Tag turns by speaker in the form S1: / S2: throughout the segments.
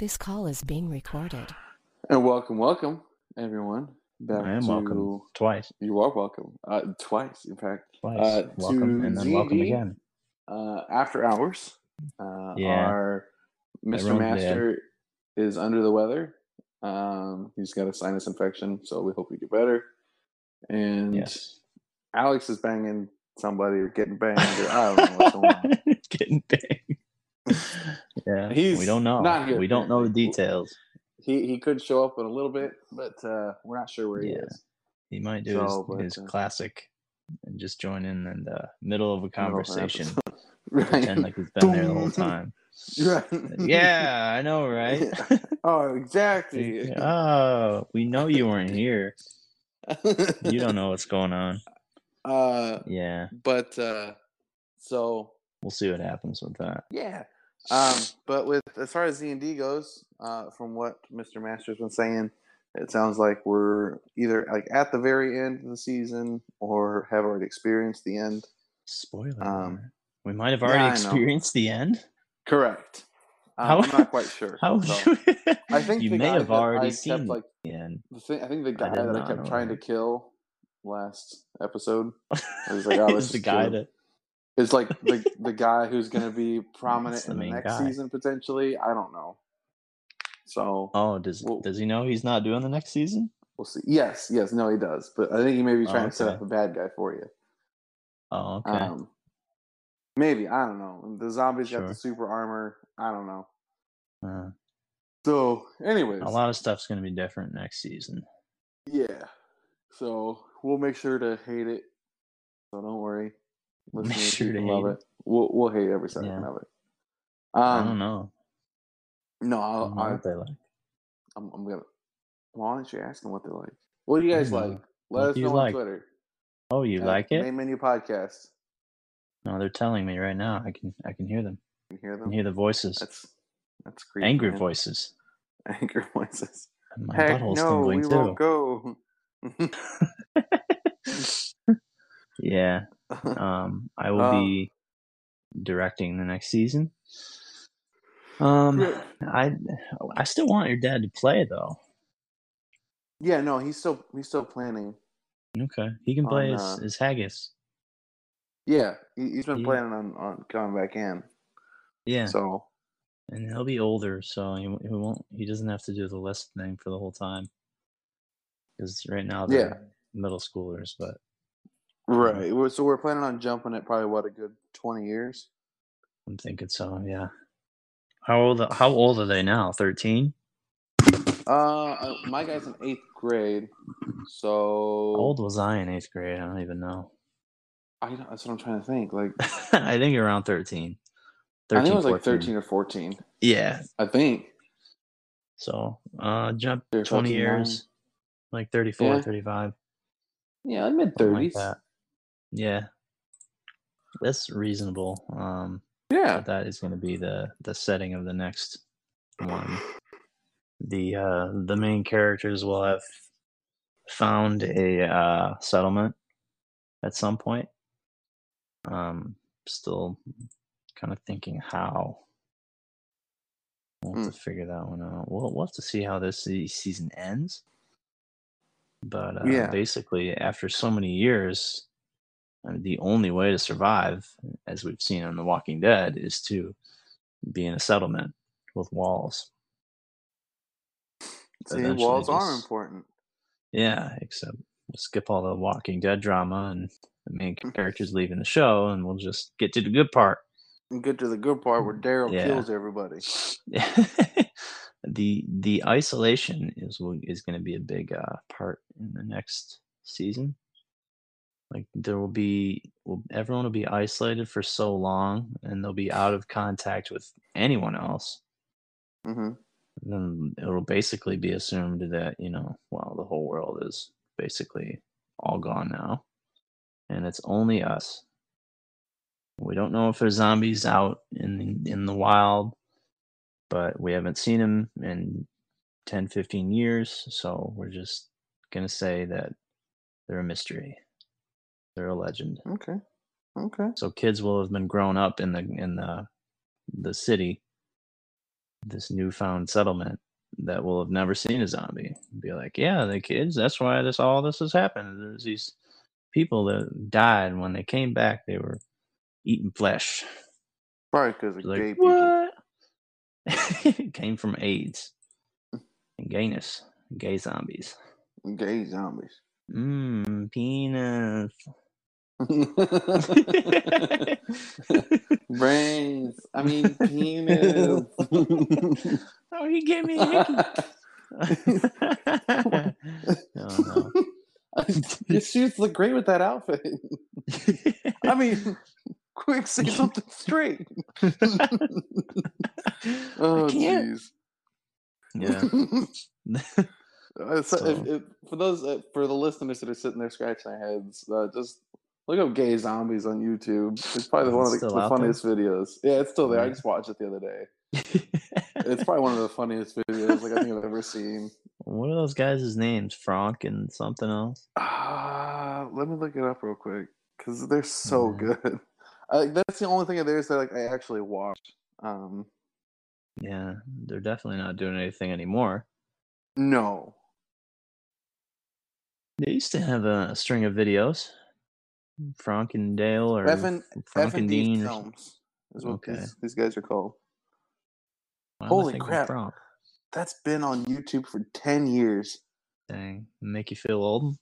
S1: This call is being recorded.
S2: And welcome, welcome, everyone. Back
S3: I am
S2: to
S3: welcome twice.
S2: you are welcome. Uh, twice, in fact.
S3: Twice.
S2: Uh,
S3: welcome and then welcome again.
S2: Uh, after hours. Uh,
S3: Yeah.
S2: Our Mr.
S3: Everyone's
S2: Master is under the weather. Um, he's got a sinus infection, so we hope we get better. And
S3: Yes.
S2: Alex is banging somebody or getting banged. Or I don't know what's going on.
S3: Getting big. Yeah.
S2: He's
S3: we don't know.
S2: not here,
S3: we don't know the details.
S2: He he could show up in a little bit, but uh, we're not sure where he
S3: Yeah.
S2: is.
S3: He might do
S2: So, but,
S3: his, his
S2: uh,
S3: classic and just join in in the middle of a conversation.
S2: Right.
S3: Pretend like he's been there the whole time.
S2: right.
S3: yeah, I know, right?
S2: Oh, exactly.
S3: oh, we know you weren't here. You don't know what's going on.
S2: Uh,
S3: Yeah,
S2: but uh, so
S3: we'll see what happens with that.
S2: yeah. Um, but with as far as Z and D goes, uh, from what Mr. Master's been saying, it sounds like we're either like at the very end of the season or have already experienced the end.
S3: Spoiler.
S2: Um,
S3: we might have already
S2: I know.
S3: experienced the end.
S2: Correct. Um,
S3: How-
S2: I'm not quite sure.
S3: How
S2: so. I think
S3: you may have already
S2: I
S3: seen
S2: kept, like
S3: the end.
S2: the thing. I think the guy
S3: did
S2: that I kept trying
S3: that.
S2: to kill last episode. I was like, oh, let's
S3: Is the guy that
S2: is like the the guy who's going to be prominent
S3: the
S2: in the next
S3: guy.
S2: season potentially. I don't know. So
S3: Oh, does
S2: Well-
S3: does he know he's not doing the next season?
S2: we'll see. Yes, yes, no, he does. But I think he may be
S3: Oh,
S2: trying to set up a bad guy for you.
S3: Oh, okay.
S2: Um, maybe I don't know. The zombies got the super armor. I don't know.
S3: Uh,
S2: So, anyways,
S3: a lot of stuff's going to be different next season.
S2: yeah. So we'll make sure to hate it. So don't worry.
S3: Make sure to
S2: can
S3: hate
S2: love
S3: it.
S2: We'll we'll hate every second
S3: Yeah.
S2: of it.
S3: I don't
S2: Um,
S3: know.
S2: no,
S3: I
S2: I'll,
S3: don't know what they like.
S2: I'm, I'm gonna. Why don't you ask them what they like? What do you guys like? Let
S3: What
S2: us know
S3: like?
S2: on Twitter.
S3: Oh, you
S2: at
S3: like it?
S2: Main Menu Podcast.
S3: No, they're telling me right now. I can I can hear them.
S2: You can hear them.
S3: can hear the voices.
S2: That's that's creepy.
S3: Angry
S2: man.
S3: voices.
S2: Angry voices.
S3: And my
S2: Heck
S3: butthole's
S2: no, we
S3: too.
S2: won't go.
S3: yeah. Um, I will
S2: Um,
S3: be directing the next season. Um, I I still want your dad to play though.
S2: yeah, no, he's still he's still planning.
S3: Okay, he can play
S2: On,
S3: as,
S2: uh,
S3: Haggis.
S2: Yeah, he, he's been
S3: Yeah.
S2: planning on, on coming back in.
S3: Yeah,
S2: So
S3: and he'll be older, so he, he won't. He doesn't have to do the list thing for the whole time. Because right now they're middle schoolers, but
S2: right, we're- so we're planning on jumping it probably what a good twenty years.
S3: I'm thinking so. Yeah. How old? How old are they now? Thirteen.
S2: Uh, my guy's in eighth grade, so
S3: How old was I in eighth grade? I don't even know.
S2: I don't, that's what I'm trying to think. Like
S3: I think around 13.
S2: I think it was
S3: 13,
S2: like thirteen or fourteen.
S3: Yeah.
S2: I think.
S3: So uh jump 20
S2: 13,
S3: years, like 34,
S2: Yeah.
S3: 35.
S2: Yeah, mid
S3: something like
S2: thirties.
S3: that. Yeah. That's reasonable. Um
S2: yeah.
S3: that is going to be the the setting of the next one. The uh the main characters will have found a uh settlement at some point. Um still kind of thinking how We'll have
S2: Hmm.
S3: to figure that one out. We'll, we'll have to see how this season ends. But uh,
S2: Yeah.
S3: basically, after so many years, I mean, the only way to survive, as we've seen on The Walking Dead, is to be in a settlement with walls.
S2: See,
S3: eventually
S2: walls are important.
S3: Yeah, except we'll skip all the Walking Dead drama and the main characters leaving the show, and we'll just get to the good part.
S2: And get to the good part where Daryl
S3: Yeah.
S2: kills everybody.
S3: the the isolation is is going to be a big uh, part in the next season. Like there will be, will, everyone will be isolated for so long, and they'll be out of contact with anyone else.
S2: hmm
S3: Then it'll basically be assumed that you know, well, the whole world is basically all gone now, and it's only us. We don't know if there's zombies out in in the wild, but we haven't seen them in 10, 15 years, so we're just gonna say that they're a mystery. They're a legend.
S2: Okay. Okay.
S3: So kids will have been grown up in the in the the city this newfound settlement that will have never seen a zombie. Be like, yeah, the kids. That's why this all this has happened. There's these people that died and when they came back. They were eating flesh.
S2: Probably because of
S3: Like
S2: gay people.
S3: what? it came from AIDS and gayness, gay zombies.
S2: Gay zombies.
S3: Mmm, penis.
S2: Brains. I mean, penis.
S3: oh, he gave me a hickey. oh,
S2: Your suits look great with that outfit. I mean, quick, say something straight. oh, jeez.
S3: yeah.
S2: Uh, so if,
S3: So-
S2: if, for those uh, for the listeners that are sitting there scratching their heads, uh, just look up "gay zombies" on YouTube. It's probably one of the, the
S3: out there?
S2: funniest videos. Yeah, it's still there. I just watched it the other day. It's probably one of the funniest videos like I think I've ever seen.
S3: what are those guys' names? Frank and something else?
S2: Uh, let me look it up real quick because they're so
S3: Yeah.
S2: good. I, that's the only thing of theirs that like I actually watched. Um,
S3: Yeah, they're definitely not doing anything anymore.
S2: no,
S3: They used to have a, string of videos. Frank and Dale or
S2: Evan
S3: Frank
S2: F and
S3: Dean.
S2: Films is what
S3: Okay.
S2: these, these guys are called. Holy crap. That's been on YouTube for ten years.
S3: Dang, make you feel old?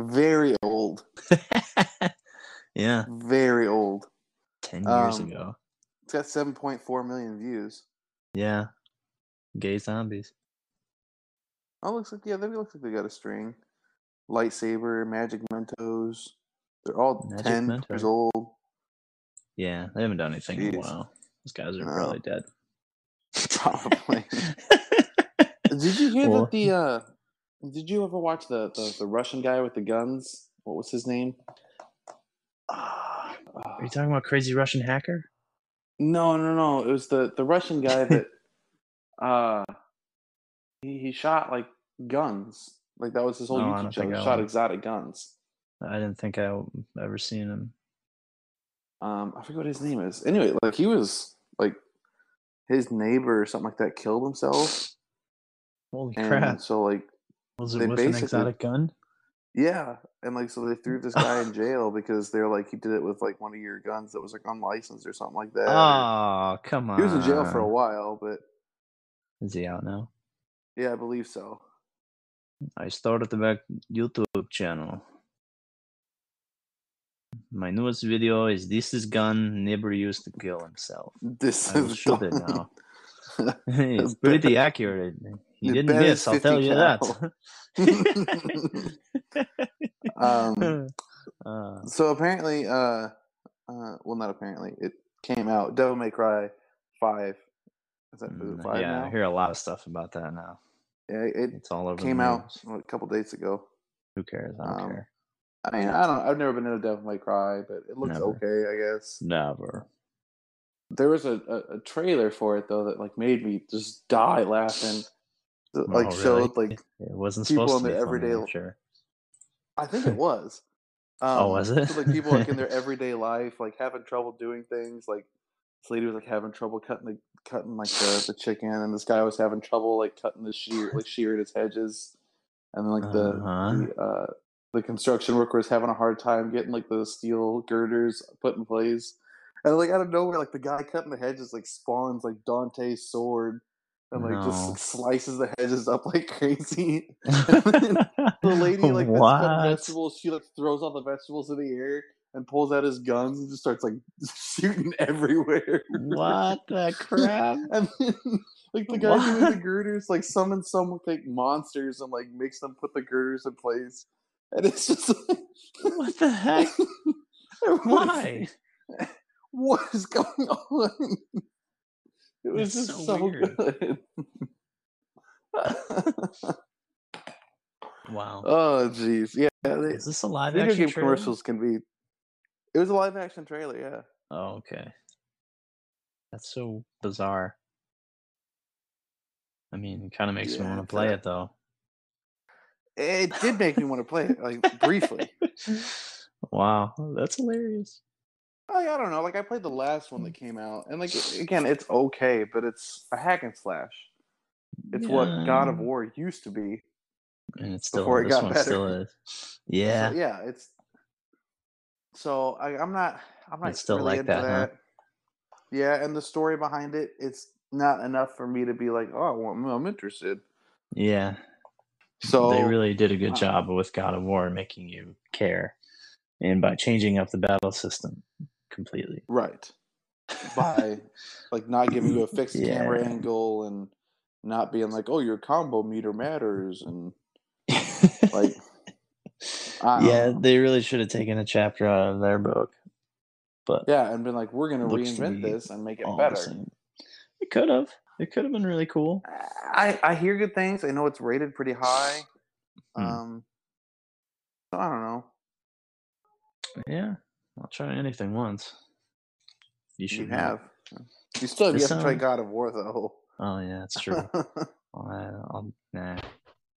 S2: Very old.
S3: yeah,
S2: Very old.
S3: 10 years
S2: Um,
S3: ago.
S2: It's got seven point four million views.
S3: Yeah. Gay zombies.
S2: Oh, looks like yeah, they looks like they got a string. Lightsaber, Magic Mentos. They're all
S3: Magic
S2: ten
S3: Mentos.
S2: years old.
S3: Yeah, they haven't done anything in a while. Those guys are
S2: No.
S3: probably dead.
S2: Probably. Did you hear
S3: Well-
S2: that the uh did you ever watch the, the the Russian guy with the guns? What was his name? Ah,
S3: Are you talking about crazy Russian hacker?
S2: no, no, no. It was the the Russian guy that uh he, he shot like guns. Like that was his whole
S3: No,
S2: YouTube channel. Shot exotic guns.
S3: I didn't think I ever seen him.
S2: Um, I forget what his name is. Anyway, like he was like his neighbor or something like that killed himself,
S3: Holy
S2: and
S3: crap!
S2: so like
S3: Was it with an exotic gun?
S2: yeah, and like so they threw this guy in jail because they're like he did it with like one of your guns that was like unlicensed or something like that.
S3: Oh, come on!
S2: he was in jail for a while, but
S3: Is he out now?
S2: yeah, I believe so.
S3: I started the back YouTube channel. My newest video is this is gun neighbor used to kill himself.
S2: This
S3: I
S2: is
S3: shoot it now. it's pretty accurate. He didn't miss, I'll tell
S2: 50
S3: you that.
S2: um,
S3: Uh,
S2: so apparently, uh, uh, well, not apparently, it came out. Devil May Cry Five. Is that
S3: mm,
S2: five
S3: yeah, I hear a lot of stuff about that now.
S2: Yeah, it
S3: It's all over
S2: came out a couple days ago.
S3: Who cares? I don't
S2: um,
S3: care.
S2: I mean, I don't. I've never been in a Devil May Cry, but it looks
S3: Never.
S2: okay, I guess.
S3: Never.
S2: There was a, a, a trailer for it though that like made me just die laughing. That, like
S3: Oh, really?
S2: showed like
S3: It wasn't
S2: people
S3: supposed
S2: in
S3: to be
S2: their
S3: funny,
S2: everyday
S3: I'm sure.
S2: I think it was. Um,
S3: Oh, was it?
S2: So like people like in their everyday life, like having trouble doing things. Like this lady was like having trouble cutting the cutting like the, the chicken, and this guy was having trouble like cutting the shear, like shearing his hedges, and then like the
S3: Uh-huh.
S2: the, uh, the construction worker was having a hard time getting like the steel girders put in place. And like out of nowhere, like the guy cutting the hedges like spawns like Dante's sword and like
S3: No.
S2: just slices the hedges up like crazy. the lady like that's cutting vegetables, she like throws all the vegetables in the air and pulls out his guns and just starts like shooting everywhere.
S3: What the crap?
S2: and then like the guy doing the girders like summons some like monsters and like makes them put the girders in place. And it's just like,
S3: What the heck? Why?
S2: What is going on? It was just
S3: so
S2: so,
S3: weird.
S2: good.
S3: Wow.
S2: oh jeez, yeah. They,
S3: Is this a live
S2: video game
S3: trailer?
S2: commercials can be. It was a live action trailer, yeah.
S3: Oh, okay. That's so bizarre. I mean, it kind of makes me want to play it though.
S2: It did make me want to play it, like briefly.
S3: wow, that's hilarious.
S2: Like, I don't know. Like I played the last one that mm. came out, and like again, it's okay, but it's a hack and slash. It's what God of War used to be.
S3: and it's still
S2: before it
S3: this
S2: got
S3: one
S2: better.
S3: still is. Yeah,
S2: So, yeah, it's. So I, I'm not. I'm not
S3: It's still
S2: really
S3: like
S2: into
S3: that, huh?
S2: Yeah, and the story behind it, it's not enough for me to be like, oh, well, I'm, interested.
S3: yeah.
S2: So
S3: they really did a good
S2: uh,
S3: job with God of War making you care, and by changing up the battle system completely.
S2: right by like not giving you a fixed camera angle and not being like, oh, your combo meter matters and like. I don't
S3: yeah,
S2: know.
S3: they really should have taken a chapter out of their book, but
S2: Yeah, and been like, we're gonna
S3: Looks to
S2: reinvent
S3: be
S2: this and make it better.
S3: same. It could have. It could have been really cool.
S2: I I hear good things. I know it's rated pretty high.
S3: Hmm.
S2: Um, so I don't know.
S3: Yeah, I'll try anything once. You should
S2: You
S3: know.
S2: have. You still have
S3: This
S2: yet to try God of War though.
S3: Oh yeah, that's true. Well, I, I'll, nah,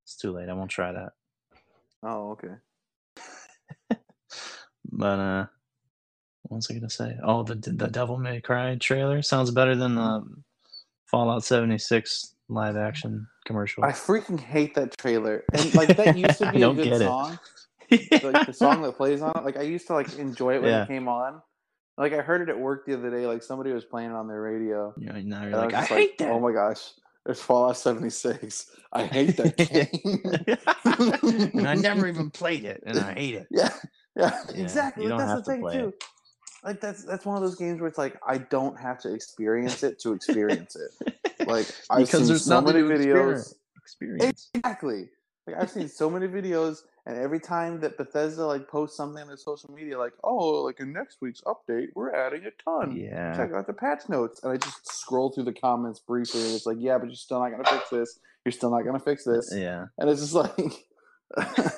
S3: it's too late. I won't try that.
S2: oh, okay.
S3: But uh, what was I gonna say? Oh, the the Devil May Cry trailer sounds better than the Fallout seventy six live action commercial.
S2: I freaking hate that trailer. And like that used to be a good song. Like the song that plays on it. Like I used to like enjoy it when
S3: Yeah.
S2: it came on. Like I heard it at work the other day. Like somebody was playing it on their radio.
S3: Know, now you're like, I
S2: just
S3: hate that.
S2: Oh my gosh. It's Fallout 76. I hate that game.
S3: and I never even played it, and I hate it.
S2: Yeah, yeah,
S3: Yeah,
S2: exactly.
S3: you
S2: Like,
S3: don't
S2: that's the thing
S3: it.
S2: too. Like that's that's one of those games where it's like I don't have to experience it to experience it. Like I've
S3: because
S2: seen
S3: there's
S2: so many videos.
S3: experience. experience.
S2: Exactly. Like I've seen so many videos, and every time that Bethesda like posts something on their social media, like oh, like in next week's update, we're adding a ton.
S3: Yeah,
S2: Check out the patch notes, and I just scroll through the comments briefly, and it's like, yeah, but you're still not gonna fix this. You're still not gonna fix this,
S3: yeah.
S2: and it's just like.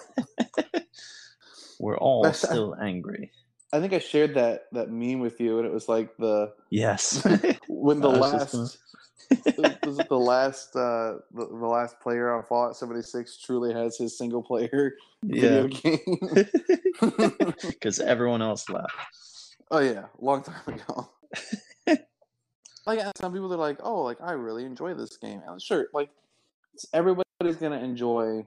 S3: We're all
S2: That's-
S3: still angry.
S2: I think I shared that that meme with you, and it was like the
S3: Yes.
S2: when the last
S3: gonna-
S2: was it the last uh the, the last player on Fallout 76 truly has his single player video
S3: yeah,
S2: game.
S3: because everyone else left.
S2: oh yeah, long time ago. like some people are like, oh, like I really enjoy this game. And sure, like everybody's gonna enjoy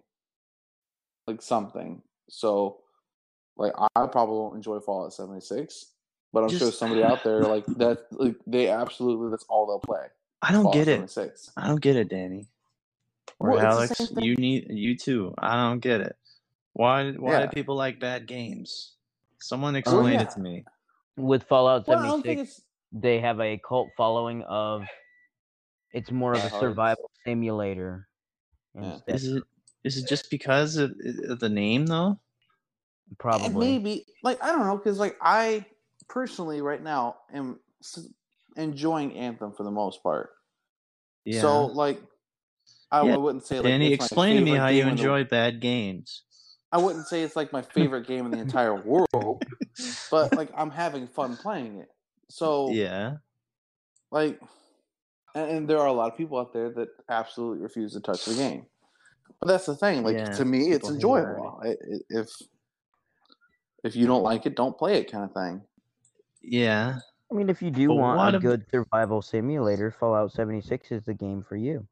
S2: like something. So like I probably won't enjoy Fallout 76, but I'm sure somebody out there like that like they absolutely that's all they'll play.
S3: I don't
S2: Fallout
S3: get it.
S2: 76.
S3: I don't get it, Danny. Or
S2: Well,
S3: Alex, you need you too. I don't get it. Why? Why
S2: Yeah.
S3: do people like bad games? Someone oh, explain
S2: yeah.
S3: it to me.
S4: With Fallout
S2: Well, I don't think
S4: 76,
S2: it's
S4: they have a cult following of it's more of a survival simulator.
S2: Yeah.
S3: Is it? Is it just because of, of the name though?
S2: And
S4: probably.
S2: maybe like I don't know because like I personally right now am enjoying Anthem for the most part.
S3: Yeah.
S2: So like I, I
S3: Yeah,
S2: wouldn't say like
S3: Danny, explain to me how you
S2: in the-
S3: enjoy bad games.
S2: I wouldn't say it's like my favorite game in the entire world, but like I'm having fun playing it. So
S3: Yeah.
S2: like, and, and there are a lot of people out there that absolutely refuse to touch the game. But that's the thing. Like
S3: Yeah,
S2: to me, it's
S3: it
S2: enjoyable. I, I- if if you don't like it, don't play it, kind of thing.
S3: Yeah.
S4: I mean, if you do
S3: But
S4: want a
S3: ab-
S4: good survival simulator, Fallout 76 is the game for you.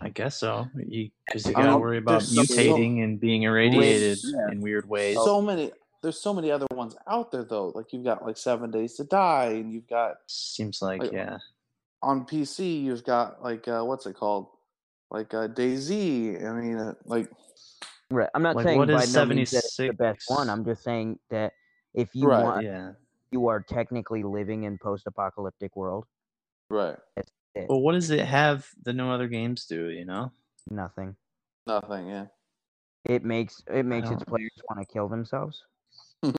S3: I guess so. You because you
S2: I
S3: gotta
S2: mean,
S3: worry about
S2: there's so-
S3: mutating and being irradiated
S2: Yeah.
S3: in weird ways.
S2: so many there's so many other ones out there though like you've got like seven days to die and you've got
S3: Seems like
S2: Like,
S3: yeah.
S2: on pc you've got like uh, what's it called like uh, DayZ i mean uh, like
S4: Right. I'm not
S3: Like,
S4: saying
S3: what
S4: by
S3: is
S4: no means that it's the best one. I'm just saying that if you
S2: Right,
S4: want,
S3: Yeah.
S4: you are technically living in post-apocalyptic world.
S2: right
S3: Well, what does it have that no other games do? You know.
S4: Nothing.
S2: nothing yeah
S4: It makes it makes its players want to kill themselves.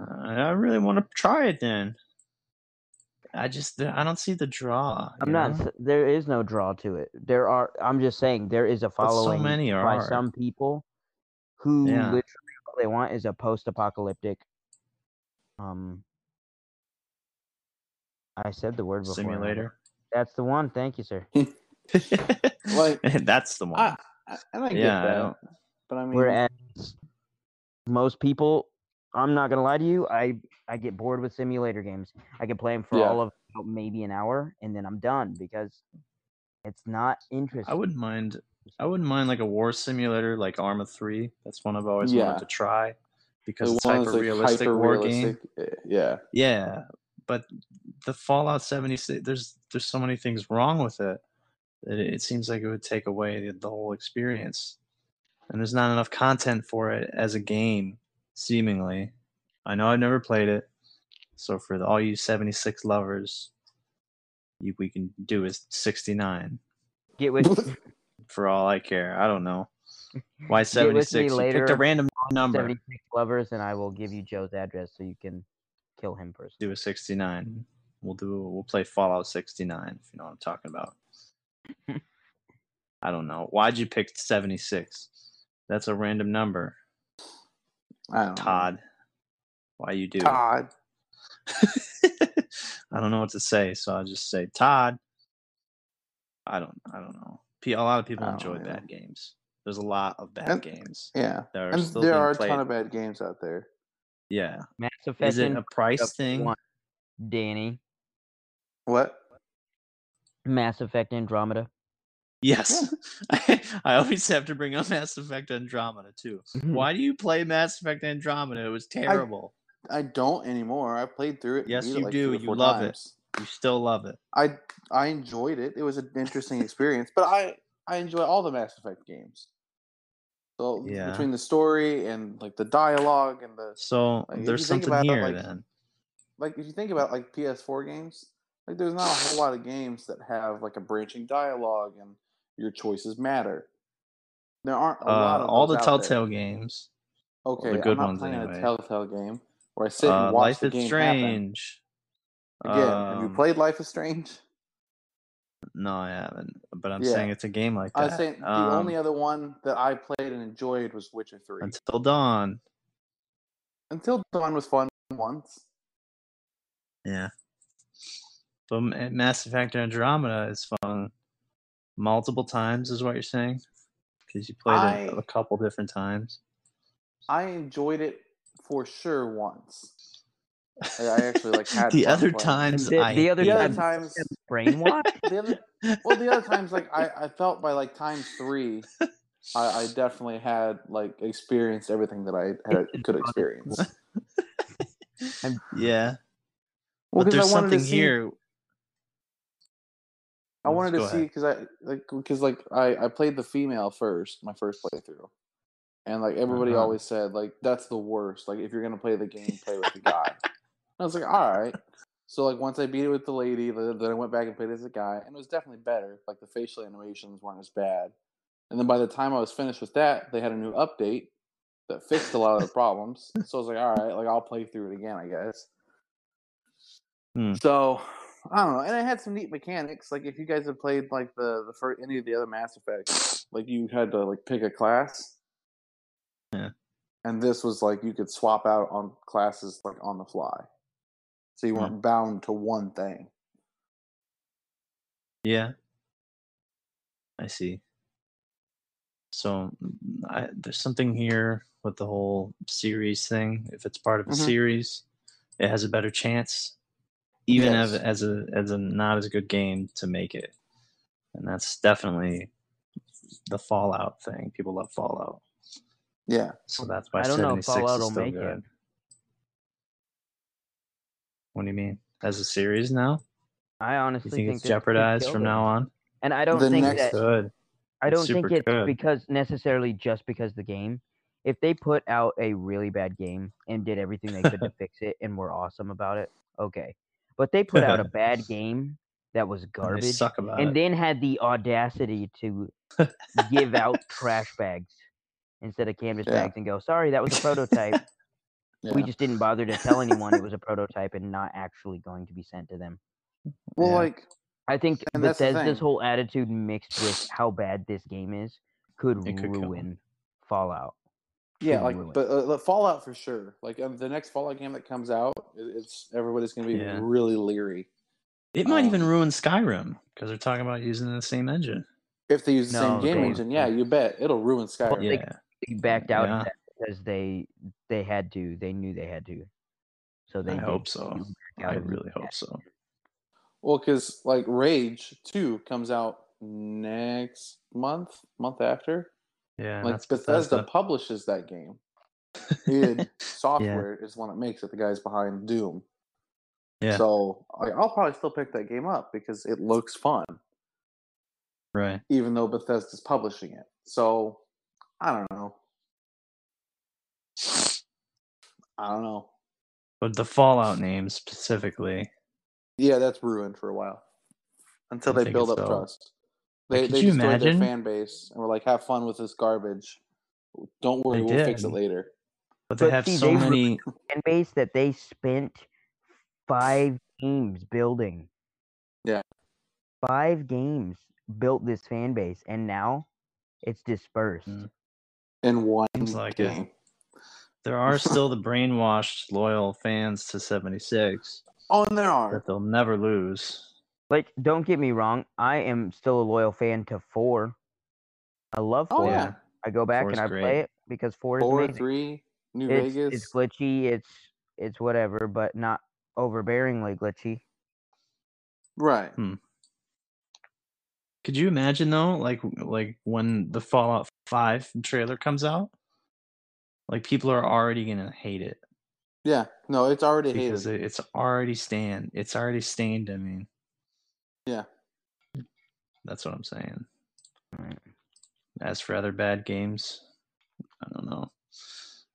S3: Uh, I really want to try it then. I just I don't see the draw.
S4: I'm
S3: you
S4: not.
S3: know?
S4: There is no draw to it. There are. I'm just saying there is a
S3: But so
S4: following
S3: many
S4: by
S3: are.
S4: some people who
S3: Yeah.
S4: literally all they want is a post-apocalyptic. Um, I said the word before. and I don't-
S3: simulator.
S4: That's the one. Thank you, sir.
S2: Like,
S3: that's the one.
S2: I, I, and I get
S3: Yeah,
S2: that
S3: don't-
S2: but i mean
S4: Whereas most people I'm not gonna lie to you. I I get bored with simulator games. I can play them for
S2: Yeah.
S4: all of maybe an hour, and then I'm done because it's not interesting.
S3: I wouldn't mind. I wouldn't mind like a war simulator like Arma Three. That's one I've always
S2: Yeah.
S3: wanted to try because
S2: The
S3: it's
S2: one that's,
S3: hyper
S2: like,
S3: realistic war game.
S2: eh, Yeah.
S3: Yeah, but the Fallout 76, there's there's so many things wrong with it that it, it seems like it would take away the, the whole experience. And there's not enough content for it as a game, seemingly. I know I've never played it, so for the, all you 76 lovers, you, we can do is 69.
S4: Get with
S3: For all I care, I don't know why
S4: Get with me
S3: 76. You picked a random number.
S4: 76 lovers, and I will give you Joe's address so you can kill him first.
S3: do a 69. We'll do we'll play Fallout 69 if you know what I'm talking about. I don't know. Why'd you pick 76? That's a random number.
S2: I don't know.
S3: Todd. Why you do?
S2: Todd.
S3: I don't know what to say, so I'll just say Todd. I don't I don't know. Pe- A lot of people
S2: I don't
S3: enjoy
S2: know.
S3: bad games. There's a lot of bad
S2: And-
S3: games
S2: Yeah.
S3: that are
S2: And
S3: still
S2: there are a
S3: played.
S2: ton of bad games out there.
S3: yeah.
S4: Mass Effect.
S3: Is it a price thing?
S4: won. Danny.
S2: What?
S4: Mass Effect Andromeda.
S3: Yes. I, I always have to bring up Mass Effect Andromeda too. Mm-hmm. Why do you play Mass Effect Andromeda? It was terrible.
S2: I don't anymore. I played through it.
S3: Yes,
S2: beat it
S3: you
S2: like
S3: do. You
S2: four
S3: love it. You still love it.
S2: I I enjoyed it. It was an interesting experience, but I I enjoy all the Mass Effect games. So
S3: Yeah.
S2: between the story and like the dialogue and the
S3: So
S2: Like,
S3: there's something
S2: about it,
S3: here
S2: like-
S3: then.
S2: like if you think about like PS4 games, like there's not a whole lot of games that have like a branching dialogue and your choices matter. There aren't a lot
S3: Uh,
S2: of
S3: all the
S2: out there.
S3: Telltale games.
S2: Okay,
S3: the good
S2: I'm not
S3: ones
S2: playing
S3: anyway.
S2: a Telltale game where I sit and
S3: Uh,
S2: watch
S3: Life
S2: the
S3: is
S2: game happen. Again, have you
S3: Um,
S2: played Life is Strange?
S3: No, I haven't. But I'm
S2: Yeah.
S3: saying it's a game like that.
S2: I was saying the
S3: Um,
S2: only other one that I played and enjoyed was Witcher Three.
S3: Until Dawn.
S2: Until Dawn was fun once.
S3: Yeah. But Mass Effect Andromeda is fun multiple times, is what you're saying? Because you played it a couple different times.
S2: I enjoyed it for sure once. I I actually like had
S3: the other
S2: playing
S3: times,
S4: the-
S3: I
S4: the other
S2: The
S3: hate
S2: other times,
S4: Brainwash.
S2: the other, well, the other times, like I, I felt by like times three, I, I definitely had like experienced everything that I had, could experience.
S3: Yeah.
S2: Well,
S3: but
S2: 'cause I
S3: there's
S2: wanted to
S3: something
S2: see-
S3: here.
S2: I wanted
S3: Go
S2: to see because I like because like I I played the female first, my first playthrough, and like everybody
S3: Uh-huh.
S2: always said like that's the worst. Like if you're gonna play the game, play with the guy. I was like, all right. So like once I beat it with the lady, then I went back and played as a guy, and it was definitely better. Like the facial animations weren't as bad. And then by the time I was finished with that, they had a new update that fixed a lot of the problems. So I was like, all right, like I'll play through it again, I guess.
S3: Hmm.
S2: So I don't know, and it had some neat mechanics. Like if you guys have played like the the first any of the other Mass Effects, like you had to like pick a class.
S3: Yeah.
S2: And this was like you could swap out on classes like on the fly, so you weren't bound to one thing.
S3: Yeah. I see. So mm, I, there's something here with the whole series thing. If it's part of a
S2: Mhm.
S3: series, it has a better chance, even as,
S2: Yes.
S3: as a as a not as good game to make it. And that's definitely the Fallout thing. People love Fallout,
S2: Yeah,
S3: so that's why
S4: I don't know
S3: 76
S4: if Fallout
S3: is
S4: will
S3: still
S4: make it.
S3: Good. What do you mean? As a series now?
S4: I honestly
S3: You think,
S4: think
S3: it's jeopardized from
S4: it.
S3: now on?
S4: And I don't
S2: The
S4: think
S2: next-
S4: that
S3: Good.
S4: I don't think
S3: super
S4: it's
S3: good.
S4: because necessarily just because the game. If they put out a really bad game and did everything they could to fix it and were awesome about it, okay. But they put out a bad game that was
S3: And
S4: garbage
S3: suck about
S4: and then had the audacity to give out trash bags instead of canvas
S2: Yeah.
S4: bags and go, sorry, that was a prototype.
S2: Yeah.
S4: We just didn't bother to tell anyone it was a prototype and not actually going to be sent to them.
S2: well,
S3: Yeah.
S2: like
S4: I think
S2: And that's the
S4: Bethesda's whole attitude mixed with how bad this game is could,
S3: It could kill 'em.
S4: ruin Fallout.
S2: Yeah,
S4: Could
S2: like
S4: ruin.
S2: but uh, the Fallout for sure. Like um, the next Fallout game that comes out, it's everybody's gonna be
S3: Yeah.
S2: really leery
S3: It might even
S2: Um,
S3: ruin Skyrim because they're talking about using the same engine.
S2: if they use the
S4: No,
S2: same game engine. Yeah, you bet it'll ruin Skyrim.
S4: they-
S3: Yeah,
S4: They backed out
S3: Yeah.
S4: Of that because they they had to. They knew they had to. So they
S3: I hope so. I
S4: out of
S3: really hope so.
S2: Well, because like Rage Two comes out next month, month after.
S3: Yeah,
S2: like Bethesda,
S3: Bethesda.
S2: publishes that game. id Software is the one that makes it. The guys behind Doom.
S3: Yeah.
S2: So like, I'll probably still pick that game up because it looks fun,
S3: right.
S2: even though Bethesda's publishing it. So I don't know. I don't know.
S3: But the Fallout name specifically,
S2: Yeah, that's ruined for a while until
S3: I
S2: they build up
S3: so.
S2: trust.
S3: Like,
S2: They
S3: could
S2: they
S3: you
S2: destroyed
S3: imagine?
S2: their fan base and were like, "Have fun with this garbage. Don't worry,
S3: They
S2: we'll fix it later."
S3: but they
S4: But
S3: have
S4: see,
S3: so
S4: they-
S3: many.
S4: fan base that they spent five games building.
S2: Yeah.
S4: Five games built this fan base, and now it's dispersed.
S3: Mm.
S2: In one
S3: Seems like it.
S2: Game.
S3: There are still the brainwashed loyal fans to 76
S2: Oh, and there are.
S3: that they'll never lose.
S4: Like, don't get me wrong, I am still a loyal fan to four. I love
S2: Oh
S4: four.
S2: yeah,
S4: I go back
S3: Four's
S4: and I
S3: great.
S4: play it because four is
S2: four,
S4: amazing.
S2: three, New
S4: it's,
S2: Vegas.
S4: it's glitchy. It's it's whatever, but not overbearingly glitchy.
S2: right. Hmm.
S3: Could you imagine though, like like when the Fallout 5 trailer comes out, like people are already gonna hate it
S2: Yeah. No, it's already
S3: because
S2: hated.
S3: it's already stained. It's already stained. I mean,
S2: Yeah.
S3: that's what I'm saying.
S4: Right.
S3: As for other bad games, I don't know.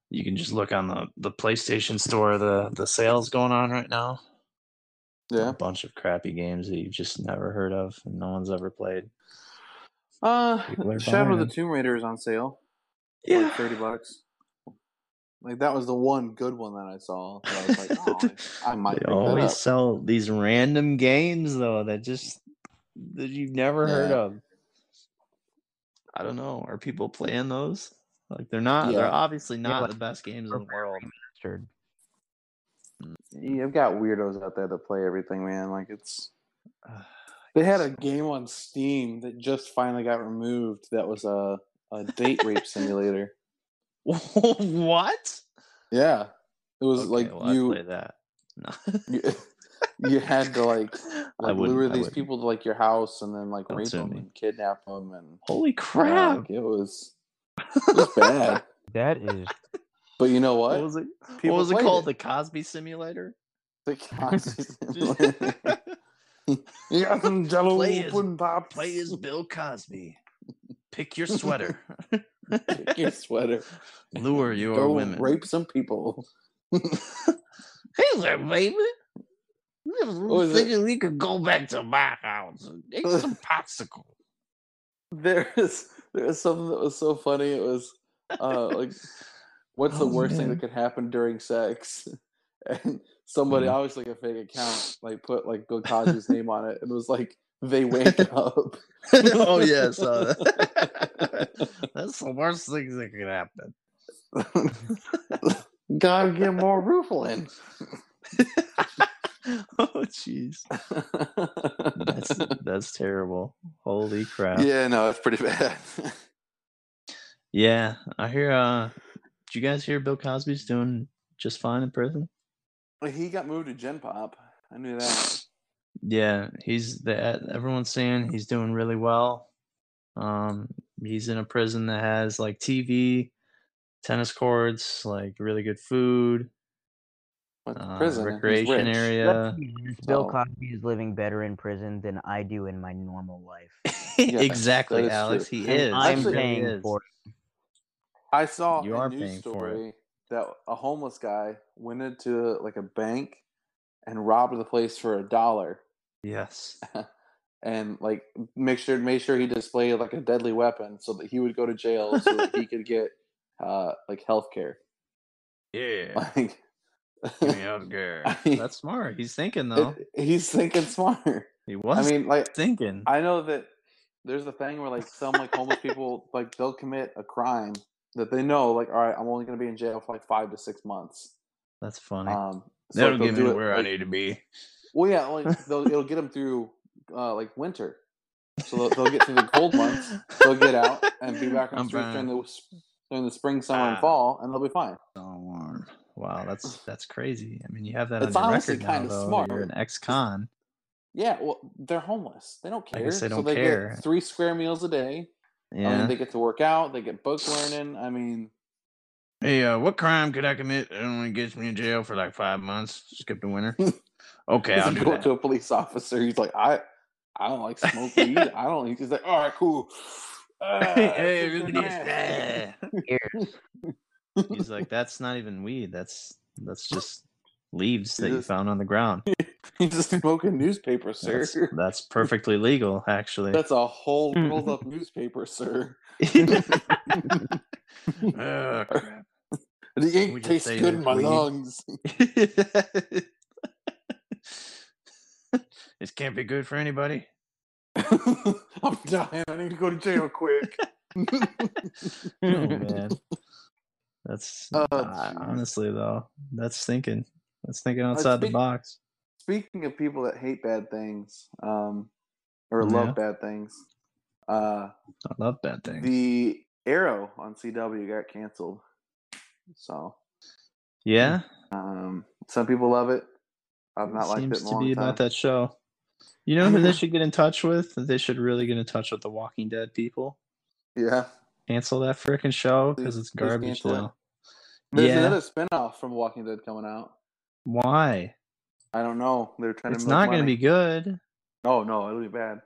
S3: You can just look on the the PlayStation Store. The the sales going on right now.
S2: Yeah.
S3: a bunch of crappy games that you've just never heard of and no one's ever played.
S2: Uh, Shadow of the. Tomb Raider is on sale. for Like thirty bucks. Like that was the one good one that I saw. That I was like, oh, I, I might
S3: they always sell these random games though that just that you've never heard of. I don't know. Are people playing those? Like they're not.
S2: Yeah.
S3: They're obviously not
S4: like
S3: the best games in the world.
S4: remastered. Mm.
S2: You've got weirdos out there that play everything, man. Like it's. They had a game on Steam that just finally got removed. That was a a date rape simulator.
S3: What?
S2: Yeah, it was
S3: Okay,
S2: like
S3: well,
S2: you,
S3: play that. No.
S2: you you had to like like lure these people to like your house and then like
S3: Don't
S2: rape them
S3: me.
S2: and kidnap them and
S3: Holy
S2: yeah,
S3: crap!
S2: like, it was it was bad.
S4: That is
S2: But you know what?
S3: What was it? What was it called?
S2: it.
S3: The Cosby Simulator.
S2: The Cosby simulator. you got some Jello
S3: Play as-
S2: pudding pops.
S3: Play as Bill Cosby. Pick your sweater.
S2: Pick your sweater.
S3: Lure your
S2: Go
S3: women.
S2: rape some people.
S3: Hey there, baby. I was
S2: was
S3: thinking we could go back to my house and eat some popsicle.
S2: There's there's something that was so funny. It was uh like what's the
S3: Oh,
S2: worst thing that could happen during sex? And somebody
S3: Mhm.
S2: obviously a fake account like put like Bill Cosby's name on it and was like they wake up.
S3: oh yeah, so that's the worst thing that could happen.
S2: Gotta get more roofing.
S3: oh jeez, that's that's terrible. Holy crap.
S2: yeah, no, it's pretty bad.
S3: Yeah, I hear. Uh, did you guys hear Bill Cosby's doing just fine in prison?
S2: he got moved to Gen Pop. I knew that.
S3: Yeah, he's the everyone's saying he's doing really well. Um, he's in a prison that has like TV, tennis courts, like really good food, uh,
S2: prison.
S3: recreation area.
S4: Let's be honest, Bill
S2: So-
S4: Cosby is living better in prison than I do in my normal life.
S2: Yes,
S3: exactly, Alex.
S2: true.
S3: He
S2: And
S3: is.
S4: I'm
S3: He really
S4: paying
S3: is.
S4: for it.
S2: I saw
S3: You
S2: a
S3: are
S2: news
S3: paying for it.
S2: story that a homeless guy went into like a bank and robbed the place for a dollar
S3: Yes.
S2: and like make sure made sure he displayed like a deadly weapon so that he would go to jail so that he could get uh like health care.
S3: Yeah.
S2: Like
S3: Give me healthcare.
S2: I mean,
S3: That's smart. He's thinking though.
S2: it- he's thinking smart.
S3: he was I
S2: mean like
S3: thinking.
S2: I know that there's a thing where like some like homeless people like they'll commit a crime that they know like all right I'm only going to be in jail for like 5 to 6 months.
S3: That's funny.
S2: Um so
S3: That'll get me where I need to be.
S2: Well, yeah, like they'll, it'll get them through uh, like winter, so they'll, they'll get through the cold months. They'll get out and be back on the
S3: I'm
S2: streets during the during the spring, summer, and
S3: Ah.
S2: fall, and they'll be fine.
S3: Don't worry. Wow, that's that's crazy. I mean, you have that
S2: It's
S3: on your
S2: honestly
S3: record now, though.
S2: smart.
S3: You're an ex-con.
S2: Yeah, well, they're homeless. They don't
S3: I
S2: care.
S3: guess they don't
S2: they
S3: care.
S2: get three square meals a day. I
S3: Yeah.
S2: mean, they get to work out. They get book learning. I mean,
S3: Hey, uh, what crime could I commit that only gets me in jail for like five months? Skip the winter. Okay, I'll
S2: he's
S3: do
S2: going
S3: that.
S2: to a police officer. He's like, I, I don't like smoke weed. I don't. He's like, all right, cool. Ah,
S3: hey,
S2: it's
S3: look at
S2: nasty."
S3: He's like, that's not even weed. That's that's just leaves that you found on the ground.
S2: He's just smoking newspaper, sir.
S3: That's, that's perfectly legal, actually.
S2: That's a whole rolled up newspaper, sir.
S3: oh, crap.
S2: The ink tastes good in my
S3: we-
S2: lungs.
S3: This can't be good for anybody.
S2: I'm dying. I need to go to jail quick.
S3: Oh man, that's
S2: Oh,
S3: uh, honestly though. That's thinking. That's thinking outside the
S2: speak-
S3: box.
S2: Speaking of people that hate bad things, um, or
S3: Yeah.
S2: love bad things, uh,
S3: I love bad things.
S2: the Arrow on CW got canceled. So,
S3: yeah,
S2: um, some people love it. I've not liked it
S3: seems
S2: in
S3: to be
S2: time.
S3: about that show. You know who they should get in touch with? They should really get in touch with the Walking Dead people.
S2: Yeah,
S3: Cancel that freaking show because it's garbage
S2: it. there's
S3: Yeah.
S2: another spinoff from Walking Dead coming out.
S3: Why?
S2: I don't know. They're trying
S3: It's
S2: to. milk
S3: not going to be good.
S2: Oh no, it'll be bad.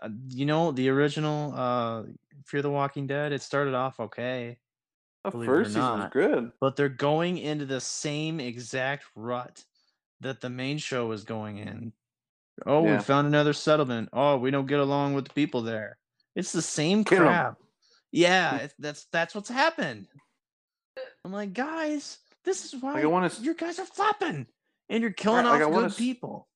S3: Uh, You know the original uh, Fear the Walking Dead. It started off okay.
S2: The first season was good.
S3: but they're going into the same exact rut that the main show was going in. Oh,
S2: Yeah.
S3: we found another settlement. Oh, we don't get along with the people there. It's the same
S2: Kill 'em.
S3: crap. Yeah, that's that's what's happened. I'm like, guys, this is why
S2: Like I want to.
S3: you guys are flopping, and you're killing
S2: like, I
S3: off
S2: wanna
S3: good
S2: s-
S3: people.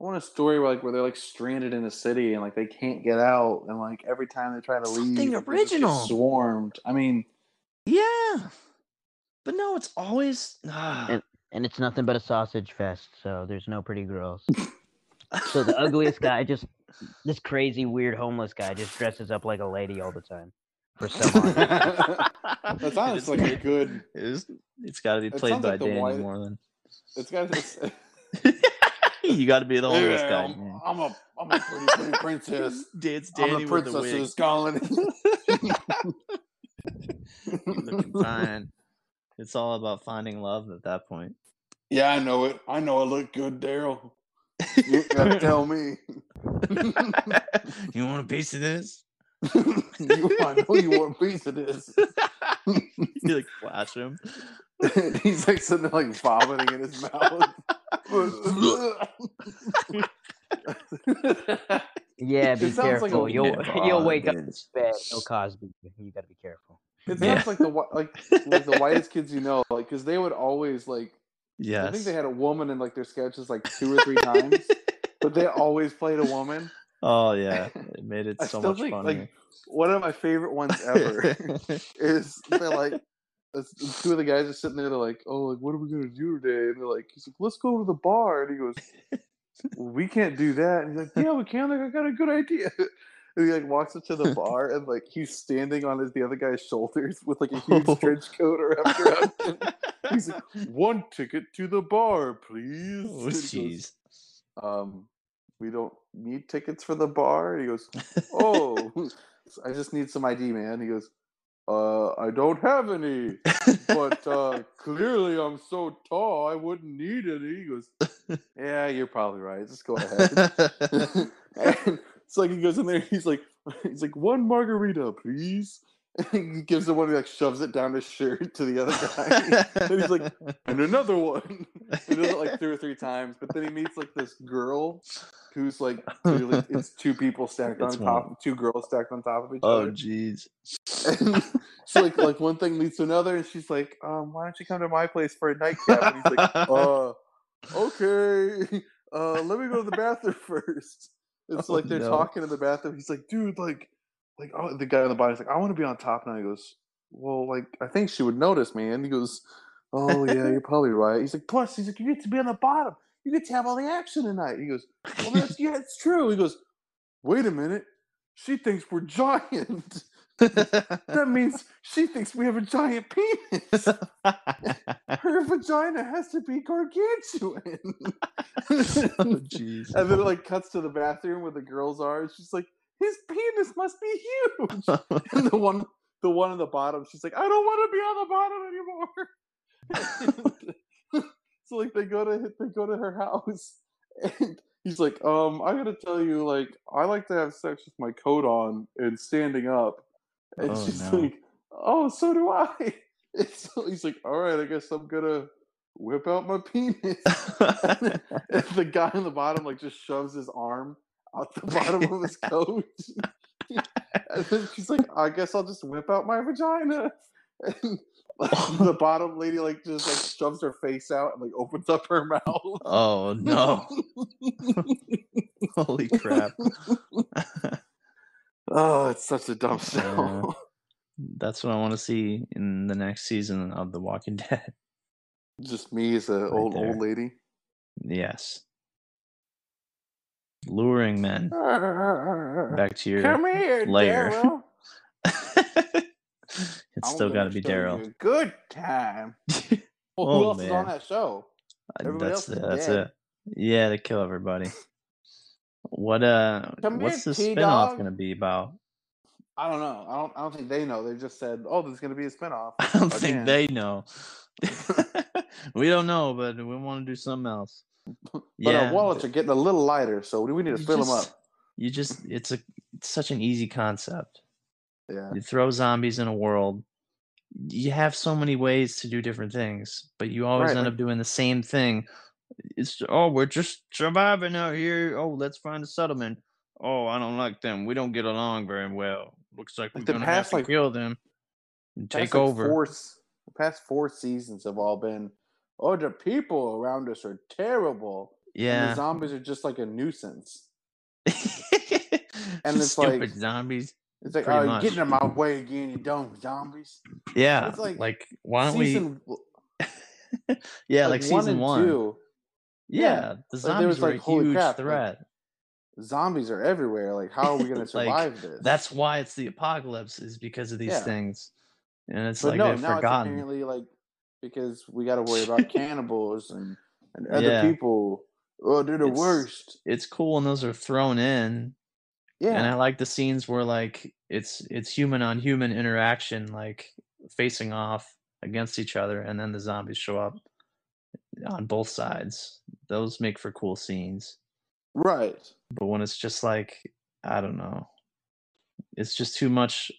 S2: I want a story where like where they're like stranded in a city and like they can't get out and like every time they try to leave,
S3: Something
S2: like, they just
S3: original.
S2: swarmed. I mean,
S3: Yeah, but no, it's always. ah.
S4: And- and it's nothing but a sausage fest. So there's no pretty girls. so the ugliest guy, just this crazy weird homeless guy, just dresses up like a lady all the time for some odd
S2: that's
S3: It
S2: like a good.
S3: It is, it's got to be played by
S2: like the
S3: Danny
S2: white-
S3: Moreland.
S2: It's got. It's,
S3: you got to be the homeless
S2: Hey,
S3: guy.
S2: I'm. I'm a I'm a pretty, pretty princess.
S3: It's
S2: I'm
S3: Danny
S2: a
S3: with the
S2: princess of
S3: wig.
S2: this
S3: looking fine. It's all about finding love at that point.
S2: yeah, I know it. I know I look good, Daryl. You gotta tell me.
S3: you want a piece of this?
S2: you, I know you want a piece of this.
S3: you like flash him.
S2: He's like sitting there like vomiting in his mouth.
S4: Yeah, be
S2: It sounds like a
S4: careful. you'll
S3: Yeah,
S4: you'll wake up
S3: bondage.
S4: bad. Bill Cosby. You got to be careful.
S2: It
S3: Yeah.
S2: sounds like the like like the whitest kids you know, like because they would always like.
S3: Yes.
S2: I think they had a woman in like their sketches like two or three times, but they always played a woman.
S3: oh yeah, it made it so much
S2: think
S3: funnier.
S2: like one of my favorite ones ever is they're like two of the guys are sitting there. They're like, "Oh, like what are we gonna do today?" And they're like, "He's like, let's go to the bar." And he goes, "We can't do that." And he's like, "Yeah, we can. Like, I got a good idea." And he like walks up to the bar and like he's standing on his the other guy's shoulders with like a huge trench coat wrapped around him. He's like, "One ticket to the bar, please."
S3: oh
S2: And he goes,
S3: jeez.
S2: um, we don't need tickets for the bar. And he goes, oh, I just need some ID, man. He goes, uh, I don't have any, but uh, clearly I'm so tall, I wouldn't need any. He goes, yeah, you're probably right. Just go ahead. and it's like he goes in there. He's like, he's like one margarita, please. And he gives the one. He like shoves it down his shirt to the other guy. and he's like, and another one. He does it like two or three times, but then he meets like this girl who's like clearly it's two people stacked on
S3: It's
S2: top,
S3: one.
S2: two girls stacked on top of each
S3: oh
S2: other.
S3: Oh, jeez.
S2: And so like like one thing leads to another, and she's like, um, why don't you come to my place for a nightcap? And he's like, uh, okay, uh, let me go to the bathroom first. So
S3: Oh,
S2: like they're
S3: no.
S2: talking in the bathroom. He's like, dude, like, like oh, the guy on the body's like, I want to be on top now. He goes, well, like I think she would notice me. And he goes, oh yeah, you're probably right. He's like, plus, he's like, you get to be on the bottom. You get to have all the action tonight. He goes, well, that's yeah, it's true. He goes, wait a minute. She thinks we're giant. That means she thinks we have a giant penis. Her vagina has to be gargantuan.
S3: oh, jeez.
S2: and then it like cuts to the bathroom where the girls are. And she's like, his penis must be huge. and the one, the one on the bottom, she's like, I don't want to be on the bottom anymore. so like they go to they go to her house, and he's like, um, I gotta tell you, like, I like to have sex with my coat on and standing up. And
S3: Oh,
S2: she's
S3: no.
S2: like, oh, so do I. And so he's like, all right, I guess I'm gonna whip out my penis. and the guy on the bottom like just shoves his arm out the bottom of his coat. and then she's like, I guess I'll just whip out my vagina. And like, the bottom lady like just like shoves her face out and like opens up her mouth.
S3: oh no! Holy crap!
S2: Oh, it's such a dumb
S3: Yeah.
S2: Uh, show.
S3: That's what I want to see in the next season of The Walking Dead.
S2: just me as a old
S3: there.
S2: old lady.
S3: Yes. Luring men back to your.
S2: Come here,
S3: lair. It's
S2: I'm
S3: still got to be Daryl.
S2: Good time. Well,
S3: Oh,
S2: who else is on
S3: man.
S2: that show? Uh, everybody
S3: That's
S2: else is
S3: that's
S2: dead.
S3: it. Yeah, they kill everybody. What uh?
S2: Come
S3: what's the spinoff
S2: T-Dog.
S3: going to be about?
S2: I don't know. I don't. I don't think they know. They just said, "Oh, there's going to be a spinoff."
S3: I don't think they know. we don't know, but we want to do something else.
S2: But
S3: yeah,
S2: our wallets are getting a little lighter, so we need to fill them up.
S3: You just it's a it's such an easy concept.
S2: Yeah.
S3: You throw zombies in a world. You have so many ways to do different things, but you always
S2: Right,
S3: end up doing the same thing. It's oh, we're just surviving out here. Oh, let's find a settlement. Oh, I don't like them. We don't get along very well. Looks like we're
S2: Like
S3: gonna
S2: past,
S3: have to
S2: like-
S3: kill them and take
S2: like,
S3: over.
S2: Four, the past four seasons have all been, "Oh, the people around us are terrible." And
S3: yeah,
S2: the zombies are just like a nuisance.
S3: and
S2: it's
S3: stupid
S2: like-
S3: zombies.
S2: It's like, "Oh, you're getting in my way again, you dumb zombies."
S3: Yeah,
S2: it's like
S3: like, why don't we? Yeah, like, season
S2: and
S3: one.
S2: two,
S3: Yeah, the
S2: like,
S3: zombies
S2: was
S3: were
S2: like,
S3: a huge
S2: crap, like,
S3: threat.
S2: zombies are everywhere. Like, how are we going to
S3: Like,
S2: survive this?
S3: That's why it's the apocalypse is because of these
S2: Yeah.
S3: things, and it's
S2: but
S3: like
S2: no,
S3: they've
S2: now
S3: forgotten.
S2: it's apparently like because we got to worry about cannibals and and other
S3: Yeah.
S2: people. Oh, they're the
S3: It's-
S2: worst.
S3: It's cool when those are thrown in,
S2: Yeah,
S3: and I like the scenes where like it's it's human on human interaction, like facing off against each other, and then the zombies show up on both sides. Those make for cool scenes.
S2: right.
S3: but when it's just like i don't know it's just too much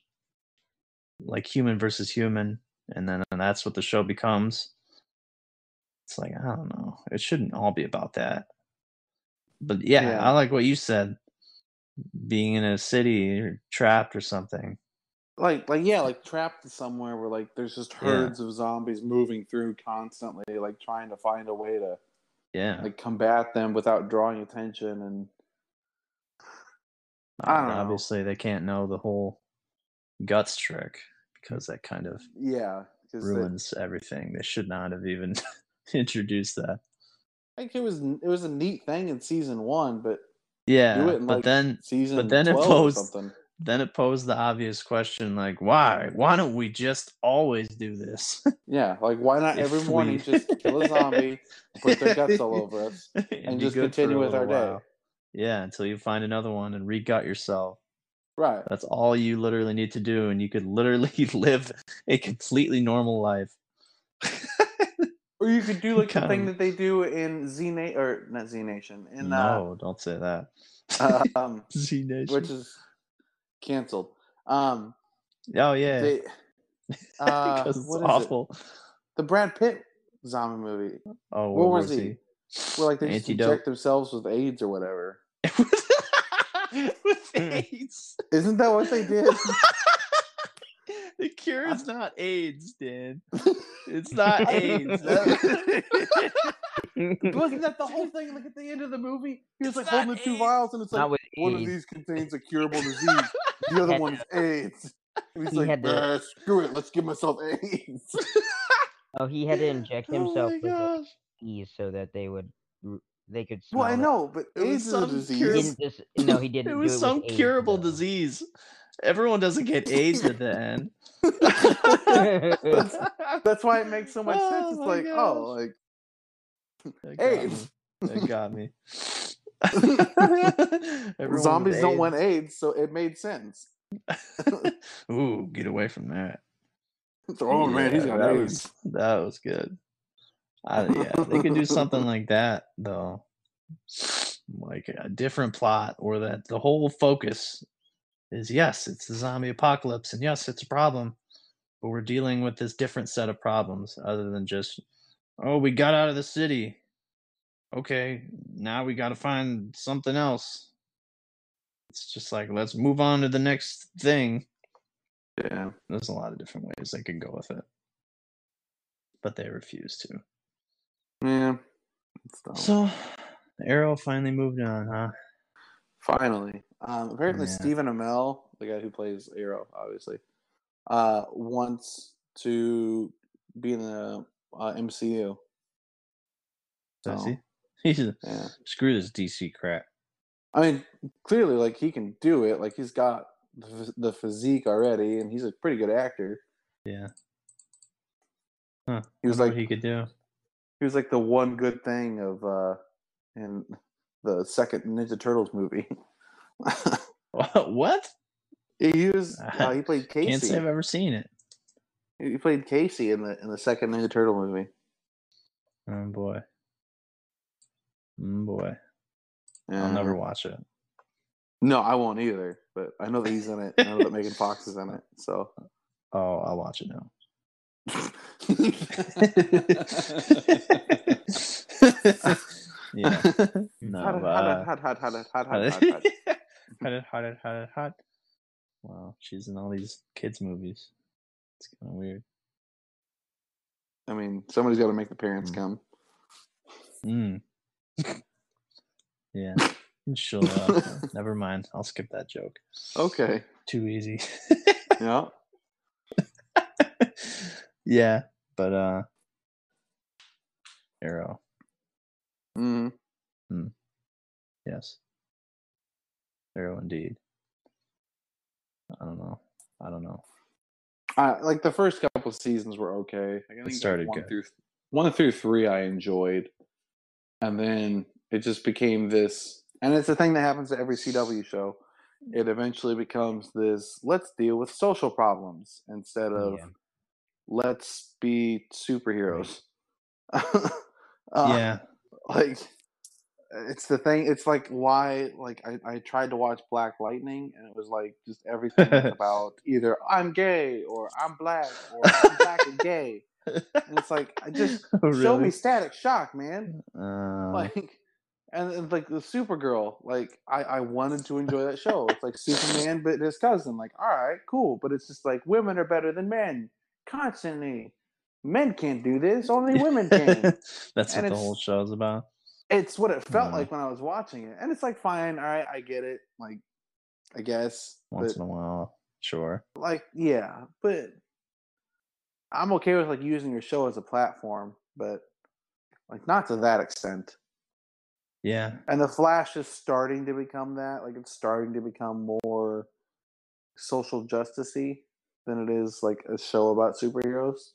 S3: like human versus human and then and that's what the show becomes it's like i don't know it shouldn't all be about that but yeah,
S2: Yeah.
S3: i like what you said being in a city or trapped or something
S2: Like, like yeah, like trapped somewhere where like there's just
S3: Yeah.
S2: herds of zombies moving through constantly, like trying to find a way to
S3: yeah
S2: like combat them without drawing attention. And I don't know.
S3: obviously they can't know the whole guts trick because that kind of
S2: yeah, because
S3: ruins everything they should not have even introduced that
S2: I think it was it was a neat thing in season one, but
S3: yeah
S2: in
S3: but
S2: like
S3: then
S2: season but
S3: then it
S2: 12
S3: posed-
S2: something.
S3: Then it posed the obvious question like why? Why don't we just always do this?
S2: Yeah, like why not every morning just kill a zombie, put their guts all over us,
S3: and,
S2: just continue with our
S3: little
S2: day.
S3: yeah until you find another one and re-gut yourself.
S2: Right?
S3: that's all you literally need to do and you could literally live a completely normal life.
S2: Or you could do like the thing that they do in Z Na- or not Z Nation in
S3: no don't say that.
S2: uh, um,
S3: z nation
S2: which is canceled. Um,
S3: oh yeah
S2: they uh,
S3: because it's
S2: is it? The Brad Pitt zombie movie
S3: oh
S2: What was he? where like they just inject themselves with AIDS or whatever.
S3: with AIDS
S2: Isn't that what they did?
S3: the cure is not AIDS, Dan. It's not AIDS.
S2: Wasn't that the whole thing? Like at the end of the movie, he was like holding the two vials, and it's like one of these contains a curable disease, the other
S4: had
S2: one is AIDS. And he's
S4: he
S2: like,
S4: had to-
S2: "Uh, screw it, let's give myself AIDS.
S4: Oh, he had to inject
S3: oh
S4: himself
S3: my
S4: with the
S3: gosh.
S4: so that they would they could smell
S2: well, I know, but
S3: It was
S2: AIDS is a
S3: some
S4: He
S2: disease.
S3: curable-
S4: didn't just no, he didn't.
S3: It was
S4: with
S3: some
S4: AIDS,
S3: curable
S4: though.
S3: disease. Everyone doesn't get AIDS at the end.
S2: that's, that's why it makes so much
S3: Oh
S2: sense. It's
S3: my
S2: like, oh, like
S3: That got
S2: AIDS.
S3: me. That got me.
S2: Zombies don't want AIDS, so it made sense.
S3: Ooh, get away from that.
S2: oh man, he's
S3: Yeah,
S2: got
S3: that
S2: AIDS.
S3: was that was good. I, yeah, they could do something like that though, like a different plot, or that the whole focus is yes, it's the zombie apocalypse, and yes, it's a problem, but we're dealing with this different set of problems other than just oh, we got out of the city. Okay, now we got to find something else. It's just like let's move on to the next thing
S2: Yeah.
S3: there's a lot of different ways they could go with it but they refuse to
S2: Yeah.
S3: So arrow finally moved on huh
S2: Finally, um, apparently
S3: Yeah.
S2: Stephen Amell, the guy who plays Arrow, obviously, uh, wants to be in the uh, MCU.
S3: does
S2: So,
S3: he he's
S2: Yeah,
S3: screw this dc crap
S2: I mean, clearly, like he can do it. Like he's got the, the physique already, and he's a pretty good actor.
S3: yeah huh
S2: He was like
S3: he could do
S2: he was like the one good thing of uh, in the second Ninja Turtles movie.
S3: what
S2: he was uh, he played Casey.
S3: can't say i've ever seen it
S2: He played Casey in the in the second Ninja Turtle movie.
S3: oh boy oh boy i'll never watch it
S2: No, I won't either. But I know that he's in it. I know that Megan Fox is in it. So
S3: oh i'll watch it now yeah no
S2: hot, hot,
S3: uh,
S2: hot, hot, hot, hot, hot, hot,
S3: hot,
S2: hot, hot.
S3: hot, hot, hot, hot. Wow, she's in all these kids' movies. It's kind of weird.
S2: I mean, somebody's got to make the parents
S3: Mm.
S2: come.
S3: Mm. Yeah, she'll. Uh, never mind. I'll skip that joke.
S2: Okay.
S3: Too easy.
S2: Yeah.
S3: yeah, but uh, Arrow.
S2: Mm hmm
S3: Yes. Arrow indeed. I don't know. I don't know.
S2: I like the first couple seasons were okay. Like, I think like,
S3: started
S2: one
S3: good.
S2: through one through three I enjoyed, and then it just became this. And it's a thing that happens to every CW show. It eventually becomes this. Let's deal with social problems instead of
S4: Yeah.
S2: let's be superheroes. Uh,
S3: yeah.
S2: like it's the thing it's like why like I, I tried to watch black lightning and it was like just everything about either i'm gay or i'm black or i'm black and gay it's like i just
S3: Oh,
S2: show me static shock man.
S3: Uh,
S2: like and, and like the supergirl like I, I wanted to enjoy that show. It's like superman but his cousin. Like all right cool. But it's just like women are better than men. Constantly. Men can't do this. Only women can.
S3: That's
S2: And
S3: what the whole show's about.
S2: it's what it felt like when I was watching it, and it's like fine, all right, I get it, like I guess,
S3: Once
S2: but
S3: in a while, sure.
S2: like yeah, but I'm okay with like using your show as a platform, but like not to that extent.
S3: Yeah.
S2: And the Flash is starting to become that, like it's starting to become more social justicey than it is like a show about superheroes.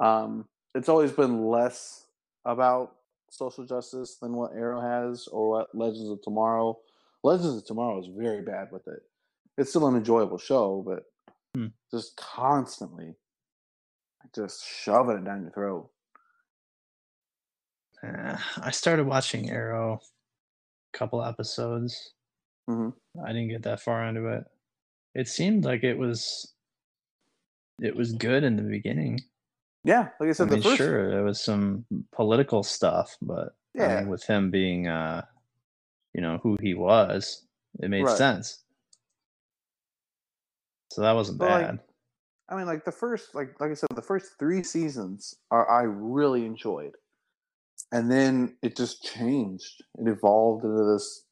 S2: Um, it's always been less about social justice than what Arrow has or what Legends of Tomorrow. Legends of Tomorrow is very bad with it. It's still an enjoyable show, but
S3: Hmm.
S2: just constantly just shoving it down your throat.
S3: Uh, I started watching Arrow a couple episodes.
S2: Mhm.
S3: I didn't get that far into it. It seemed like it was it was good in the beginning.
S2: Yeah, like I
S3: I
S2: said,
S3: mean,
S2: the first
S3: sure, there was some political stuff, but I
S2: Yeah.
S3: mean, with him being, uh, you know, who he was, it made
S2: Right.
S3: sense. So that wasn't
S2: But, like,
S3: bad.
S2: I mean, like the first, like like I said, the first three seasons are I really enjoyed, and then it just changed. It evolved into this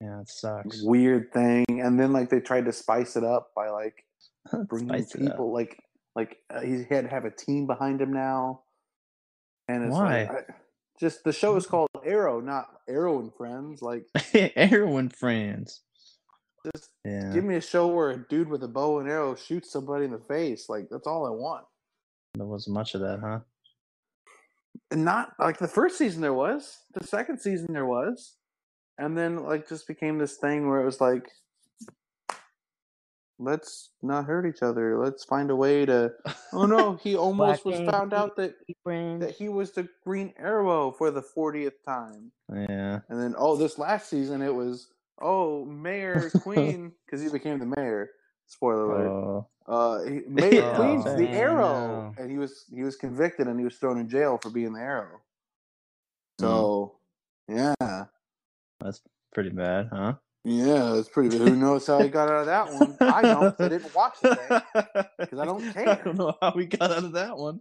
S3: yeah, it sucks.
S2: weird thing, and then like they tried to spice it up by like bringing people, like like uh, he had to have a team behind him now, and it's
S3: Why?
S2: like I, just the show is called Arrow, not Arrow and Friends. Like
S3: Arrow and friends.
S2: Just
S3: Yeah.
S2: give me a show where a dude with a bow and arrow shoots somebody in the face. Like that's all I want.
S3: There wasn't much of that, huh?
S2: And not like the first season there was. The second season there was. And then like just became this thing where it was like let's not hurt each other. Let's find a way to Oh no, he almost was found out that that he was the Green Arrow for the 40th time.
S3: Yeah.
S2: And then, oh, this last season it was, oh, Mayor Queen, because he became the mayor. Spoiler alert.
S3: Oh,
S2: Uh, he, Mayor
S3: Oh,
S2: Queen's the
S4: man,
S2: Arrow,
S4: no.
S2: and he was he was convicted and he was thrown in jail for being the Arrow.
S3: Hmm.
S2: So, yeah,
S3: that's pretty bad, huh?
S2: yeah, it's pretty good. Who knows how he got out of that one? I don't. I didn't watch the thing. 'cause I don't care.
S3: I don't know how we got out of that one.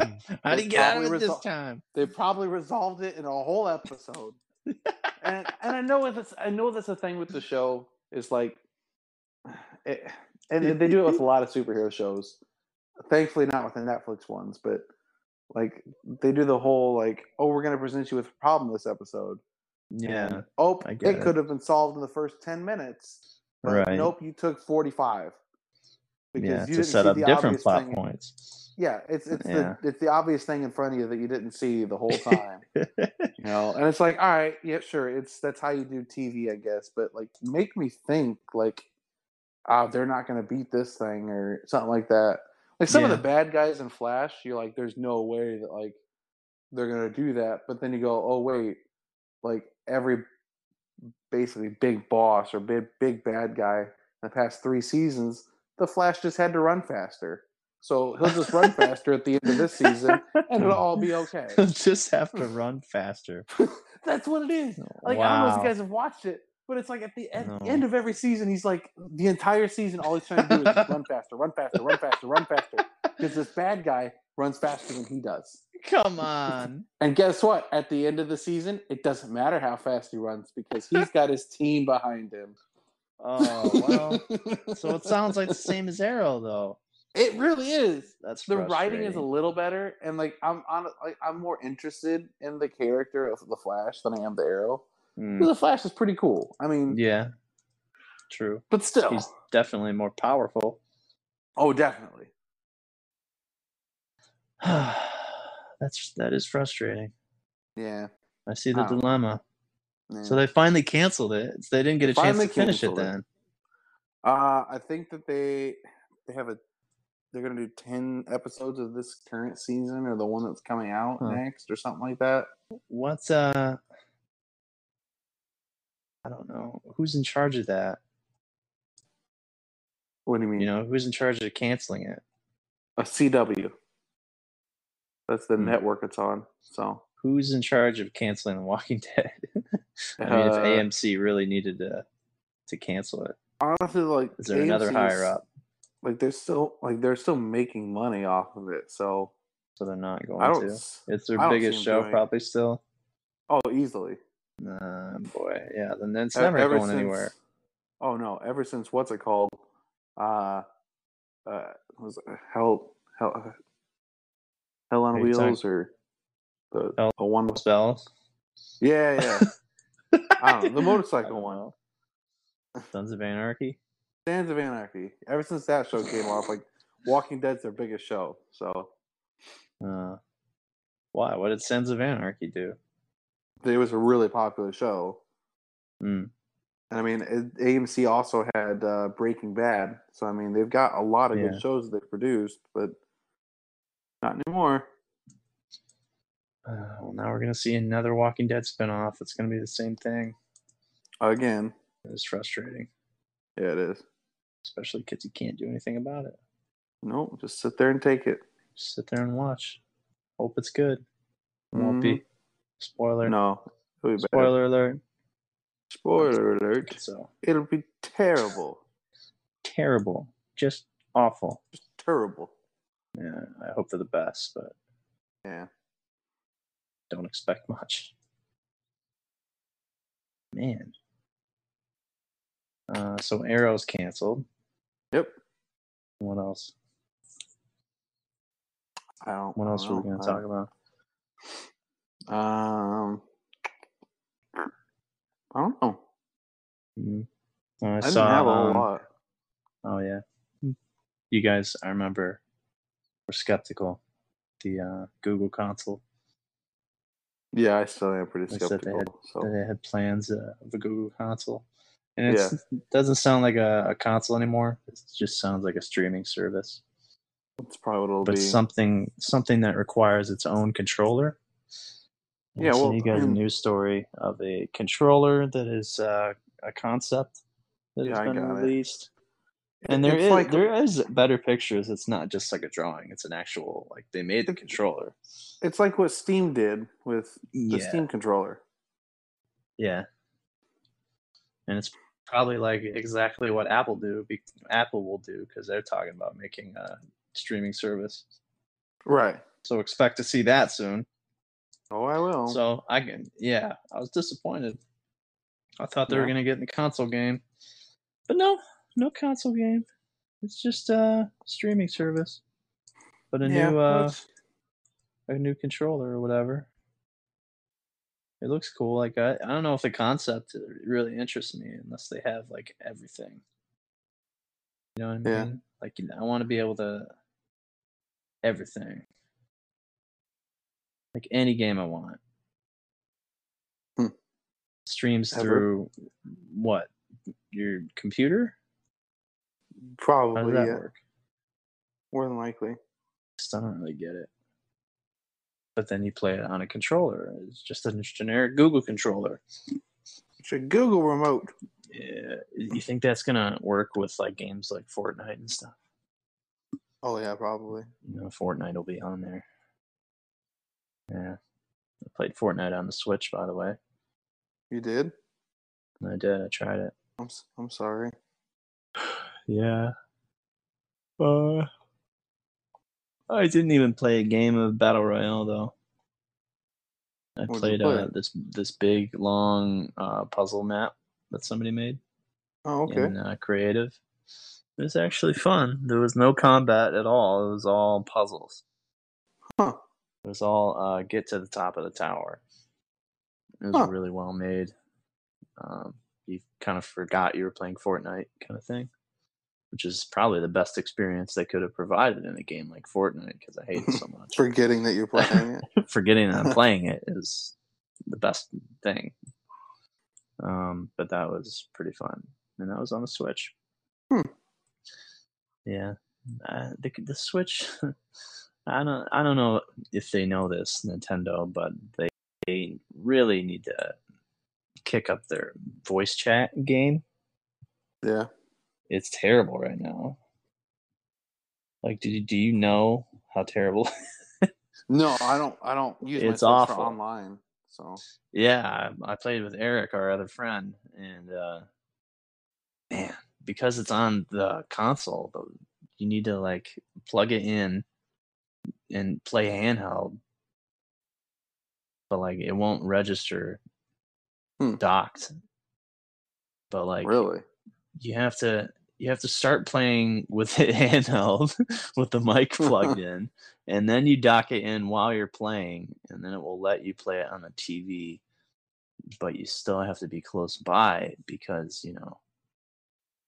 S3: how did
S2: They
S3: he get out of
S2: probably
S3: it this time?
S2: They probably resolved it in a whole episode. And and I know that's I know that's the thing with the show is like, it, and they do it with a lot of superhero shows. Thankfully, not with the Netflix ones, but like they do the whole like, oh, we're gonna present you with a problem this episode.
S3: Yeah.
S2: And, oh, it,
S3: it.
S2: could have been solved in the first ten minutes. But
S3: Right.
S2: Nope, you took forty five.
S3: Yeah,
S2: you
S3: to set up different plot
S2: thing-
S3: points.
S2: Yeah, it's it's
S3: Yeah.
S2: the it's the obvious thing in front of you that you didn't see the whole time. you know and it's like all right yeah sure it's that's how you do tv i guess but like make me think like ah they're not going to beat this thing or something like that like some of the bad guys in flash you're like there's no way that like they're going to do that but then you go oh wait like every basically big boss or big big bad guy in the past three seasons the flash just had to run faster so he'll just run faster at the end of this season and it'll all be okay
S3: Just have to run faster.
S2: that's what it is oh, like I don't know if you guys have watched it, but it's like at the end,
S3: No.
S2: end of every season, he's like the entire season, all he's trying to do is just run faster, run faster, run faster, run faster, because this bad guy runs faster than he does.
S3: Come on.
S2: And guess what? At the end of the season, it doesn't matter how fast he runs because he's got his team behind him.
S3: Oh well. so it sounds like the same as Arrow, though.
S2: It really is.
S3: That's
S2: The writing is a little better, and like I'm on, like I'm more interested in the character of the Flash than I am the Arrow.
S3: Mm,
S2: The Flash is pretty cool. I mean,
S3: yeah. True.
S2: but still,
S3: He's definitely more powerful.
S2: oh, definitely.
S3: That's that is frustrating.
S2: Yeah.
S3: I see the dilemma.
S2: yeah.
S3: So they finally canceled it. They didn't get a chance to finish it
S2: it.
S3: then.
S2: Uh, I think that they they have a they're gonna do ten episodes of this current season or the one that's coming out
S3: Huh.
S2: next or something like that.
S3: What's uh I don't know. Who's in charge of that?
S2: What do you mean?
S3: You know, who's in charge of canceling it?
S2: a CW. That's the
S3: Hmm.
S2: network it's on. So
S3: Who's in charge of canceling The Walking Dead? I mean, if
S2: Uh,
S3: AMC really needed to to cancel it,
S2: honestly, like
S3: is there another higher up?
S2: Like they're still like they're still making money off of it. So
S3: So they're not going to. It's their biggest show,
S2: it.
S3: probably still.
S2: Oh, easily.
S3: Uh, boy, yeah. Then it's never
S2: ever
S3: going
S2: since-
S3: anywhere.
S2: Oh no! Ever since what's it called? Uh, uh, was it Hell Hell Hell on
S3: you talking-
S2: Wheels or the
S3: Hell-
S2: the one?
S3: Spells.
S2: Yeah, yeah. I don't know, the motorcycle one.
S3: Sons of Anarchy.
S2: Sands of Anarchy. Ever since that show came off, like Walking Dead's their biggest show. So
S3: Uh, why? What did Sons of Anarchy do?
S2: it was a really popular show. And I mean, it, AMC also had uh, Breaking Bad. So I mean, they've got a lot of
S3: Yeah.
S2: good shows that they produced, but not anymore.
S3: Uh, well, now we're gonna see another Walking Dead spinoff. It's gonna be the same thing.
S2: Again,
S3: It's frustrating,
S2: yeah, it is.
S3: Especially because you can't do anything about it.
S2: No, just sit there and take it.
S3: Just sit there and watch. Hope it's good. Won't be. Spoiler.
S2: Mm-hmm. No, it'll be.
S3: Spoiler alert.
S2: Spoiler alert.
S3: So
S2: It'll be terrible.
S3: terrible. Just awful.
S2: Just terrible.
S3: Yeah, I hope for the best, but
S2: Yeah.
S3: don't expect much. Man. Uh, so Arrow's canceled.
S2: Yep.
S3: What else?
S2: I don't.
S3: What
S2: I
S3: else
S2: don't
S3: were we going to talk about?
S2: Um, I don't know.
S3: Mhm. I,
S2: I didn't
S3: saw.
S2: have a
S3: um,
S2: lot.
S3: Oh yeah, you guys. I remember were skeptical. The uh, Google console.
S2: Yeah, I still am pretty
S3: They said they
S2: skeptical.
S3: had-
S2: So
S3: They had plans uh, of a Google console, and it's, it doesn't sound like a, a console anymore. It just sounds like a streaming service.
S2: that's probably what it'll
S3: but
S2: be.
S3: But something something that requires its own controller. And
S2: Yeah,
S3: sent
S2: well,
S3: you guys a news story of a controller that is uh, a concept that
S2: Yeah,
S3: has been
S2: got it.
S3: released. And there
S2: It's
S3: is
S2: like-
S3: there is better pictures. It's not just like a drawing. It's an actual like they made the controller.
S2: It's like what Steam did with the
S3: Yeah,
S2: Steam controller.
S3: yeah. And it's probably like exactly what Apple do. Apple will do because they're talking about making a streaming service.
S2: Right.
S3: So expect to see that soon.
S2: Oh, I will.
S3: So I can, yeah, I was disappointed. I thought they were gonna get in the console game, but no, no console game. It's just a streaming service, but a
S2: yeah,
S3: new uh, a new controller or whatever. It looks cool. Like I, I don't know if the concept really interests me unless they have like everything. You know what I
S2: Yeah.
S3: mean? Like you know, I want to be able to everything. Like any game I want.
S2: Hmm.
S3: Streams
S2: Ever?
S3: through what? Your computer? How
S2: probably
S3: does that
S2: yeah,
S3: work?
S2: more than likely.
S3: Just I don't really get it. But then you play it on a controller. It's just a generic Google controller.
S2: It's a Google remote.
S3: Yeah, you think that's gonna work with like games like Fortnite and stuff?
S2: Oh yeah, probably.
S3: You know, Fortnite will be on there. Yeah, I played Fortnite on the Switch, by the way.
S2: You did?
S3: I did. I tried it.
S2: I'm I'm sorry.
S3: Yeah. Uh, I didn't even play a game of Battle Royale though. I
S2: What'd
S3: played
S2: play?
S3: uh, this this big long uh, puzzle map that somebody made.
S2: Oh okay.
S3: in uh, creative. It was actually fun. There was no combat at all. It was all puzzles.
S2: Huh.
S3: It was all uh, get to the top of the tower. It was
S2: Huh.
S3: really well made. Um, you kind of forgot you were playing Fortnite, kind of thing, which is probably the best experience they could have provided in a game like Fortnite because I hate it so much.
S2: Forgetting that you're playing it.
S3: Forgetting that I'm playing it is the best thing. Um, but that was pretty fun, and that was on the Switch.
S2: Hmm.
S3: Yeah, uh, the the Switch. I don't I don't know if they know this Nintendo, but they, they really need to kick up their voice chat game.
S2: Yeah.
S3: It's terrible right now. Like, do you, do you know how terrible?
S2: No, I don't. I don't use
S3: It's awful.
S2: online. So
S3: Yeah, I I played with Eric, our other friend, and uh, man, because it's on the console, you need to like plug it in and play handheld, but like it won't register
S2: Hmm.
S3: docked. But like
S2: really,
S3: you have to you have to start playing with it handheld with the mic plugged in and then you dock it in while you're playing and then it will let you play it on the TV but you still have to be close by because you know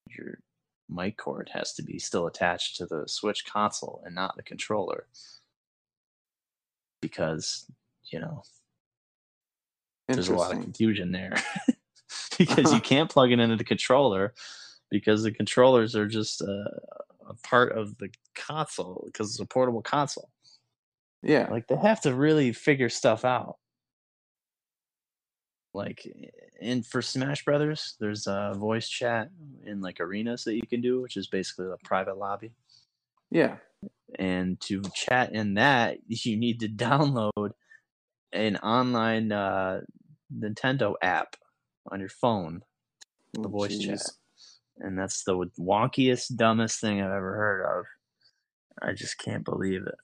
S3: your mic cord has to be still attached to the Switch console and not the controller because you know there's a lot of confusion there because you can't plug it into the controller because the controllers are just uh, a part of the console because it's a portable console.
S2: Yeah.
S3: Like they have to really figure stuff out. Like in for Smash Brothers, there's a voice chat in like arenas that you can do, which is basically a private lobby.
S2: Yeah.
S3: And to chat in that, you need to download an online uh, Nintendo app on your phone the
S2: Oh,
S3: voice chat. And that's the wonkiest, dumbest thing I've ever heard of. I just can't believe it.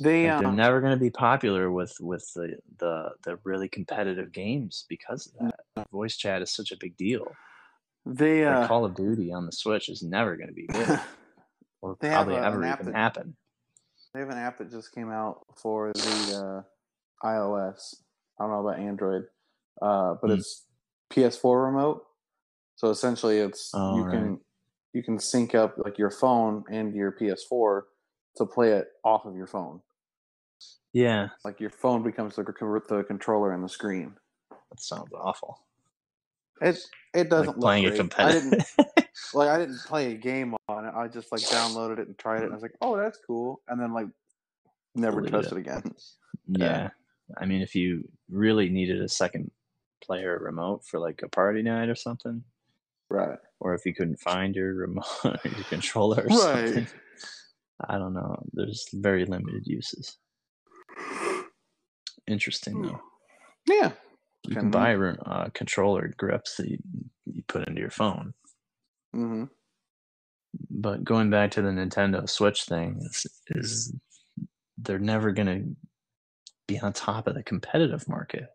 S2: They
S3: Like, they're
S2: um,
S3: never going to be popular with with the, the the really competitive games because of that. Voice chat is such a big deal.
S2: they
S3: Like
S2: uh,
S3: Call of Duty on the Switch is never going to be good, or
S2: They have
S3: probably
S2: a-
S3: ever even
S2: that-
S3: happen.
S2: they have an app that just came out for the uh, iOS. I don't know about Android, uh, but
S3: Hmm.
S2: it's PS4 remote. So essentially, it's
S3: Oh,
S2: you
S3: right.
S2: can you can sync up like your phone and your PS4 to play it off of your phone.
S3: Yeah,
S2: Like your phone becomes the, the controller and the screen.
S3: that sounds awful.
S2: It it doesn't
S3: Like
S2: look
S3: playing a
S2: great. I
S3: competitive.
S2: didn't like I didn't play a game on it. I just like downloaded it and tried it. And I was like, oh, that's cool. And then like never touched
S3: it.
S2: it again.
S3: yeah. I mean, if you really needed a second player remote for like a party night or something,
S2: Right.
S3: or if you couldn't find your remote, your controller or
S2: Right.
S3: something, I don't know. There's very limited uses. Interesting though.
S2: Yeah.
S3: You can buy uh, controller grips that you, you put into your phone.
S2: hmm
S3: But going back to the Nintendo Switch thing, is, is they're never going to be on top of the competitive market.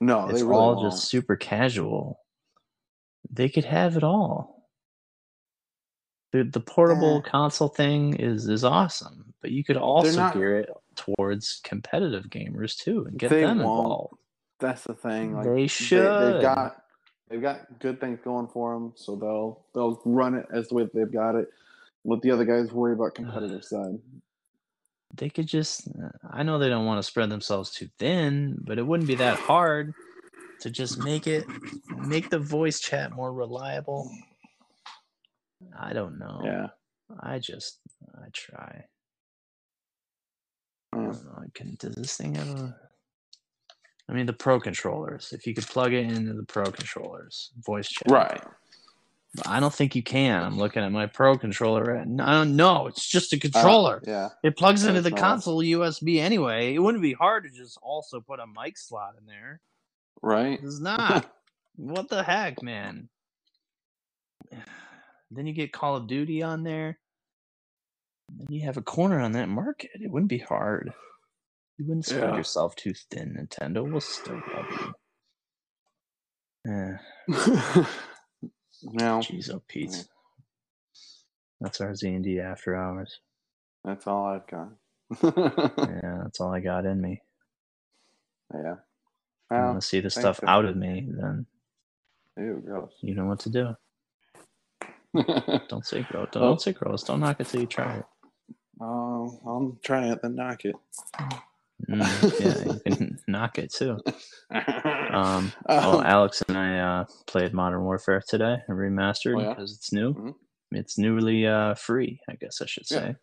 S2: No,
S3: it's
S2: really
S3: all
S2: won't.
S3: just super casual. They could have it all. The the portable
S2: Eh.
S3: console thing is is awesome, but you could also
S2: not-
S3: gear it towards competitive gamers too and get
S2: They
S3: them
S2: won't.
S3: involved.
S2: That's the thing. Like,
S3: They
S2: They,
S3: should.
S2: have got they've got good things going for them, so they'll they'll run it as the way they've got it. Let the other guys worry about competitive side.
S3: They could just uh, I know they don't want to spread themselves too thin, but it wouldn't be that hard to just make it make the voice chat more reliable. I don't know.
S2: Yeah.
S3: I just I try. I don't know. Can, does this thing have a? I mean, the Pro controllers. If you could plug it into the Pro controllers, voice chat.
S2: Right.
S3: But I don't think you can. I'm looking at my Pro controller. Right no, no, it's just a
S2: Uh,
S3: controller.
S2: yeah.
S3: It plugs into the
S2: not.
S3: console USB anyway. It wouldn't be hard to just also put a mic slot in there.
S2: Right.
S3: It's not. what the heck, man? Then you get Call of Duty on there. Then you have a corner on that market. It wouldn't be hard. You wouldn't spread
S2: Yeah.
S3: yourself too thin, Nintendo. We'll still love you. Eh,
S2: now
S3: jeez, oh Pete. That's our Z and D after hours.
S2: that's all I've got.
S3: Yeah, that's all I got in me.
S2: yeah.
S3: I want to see the stuff out of me, then
S2: ew, gross.
S3: you know what to do. Don't say gross. Don't,
S2: Oh.
S3: don't say gross. Don't knock it till you try it.
S2: Oh, I'll try it then knock it.
S3: Mm, yeah, you can knock it too. Um, well,
S2: Um,
S3: Alex and I uh, played Modern Warfare today, remastered
S2: Oh, yeah?
S3: because it's new.
S2: Mhm.
S3: It's newly uh, free, I guess I should
S2: Yeah.
S3: say.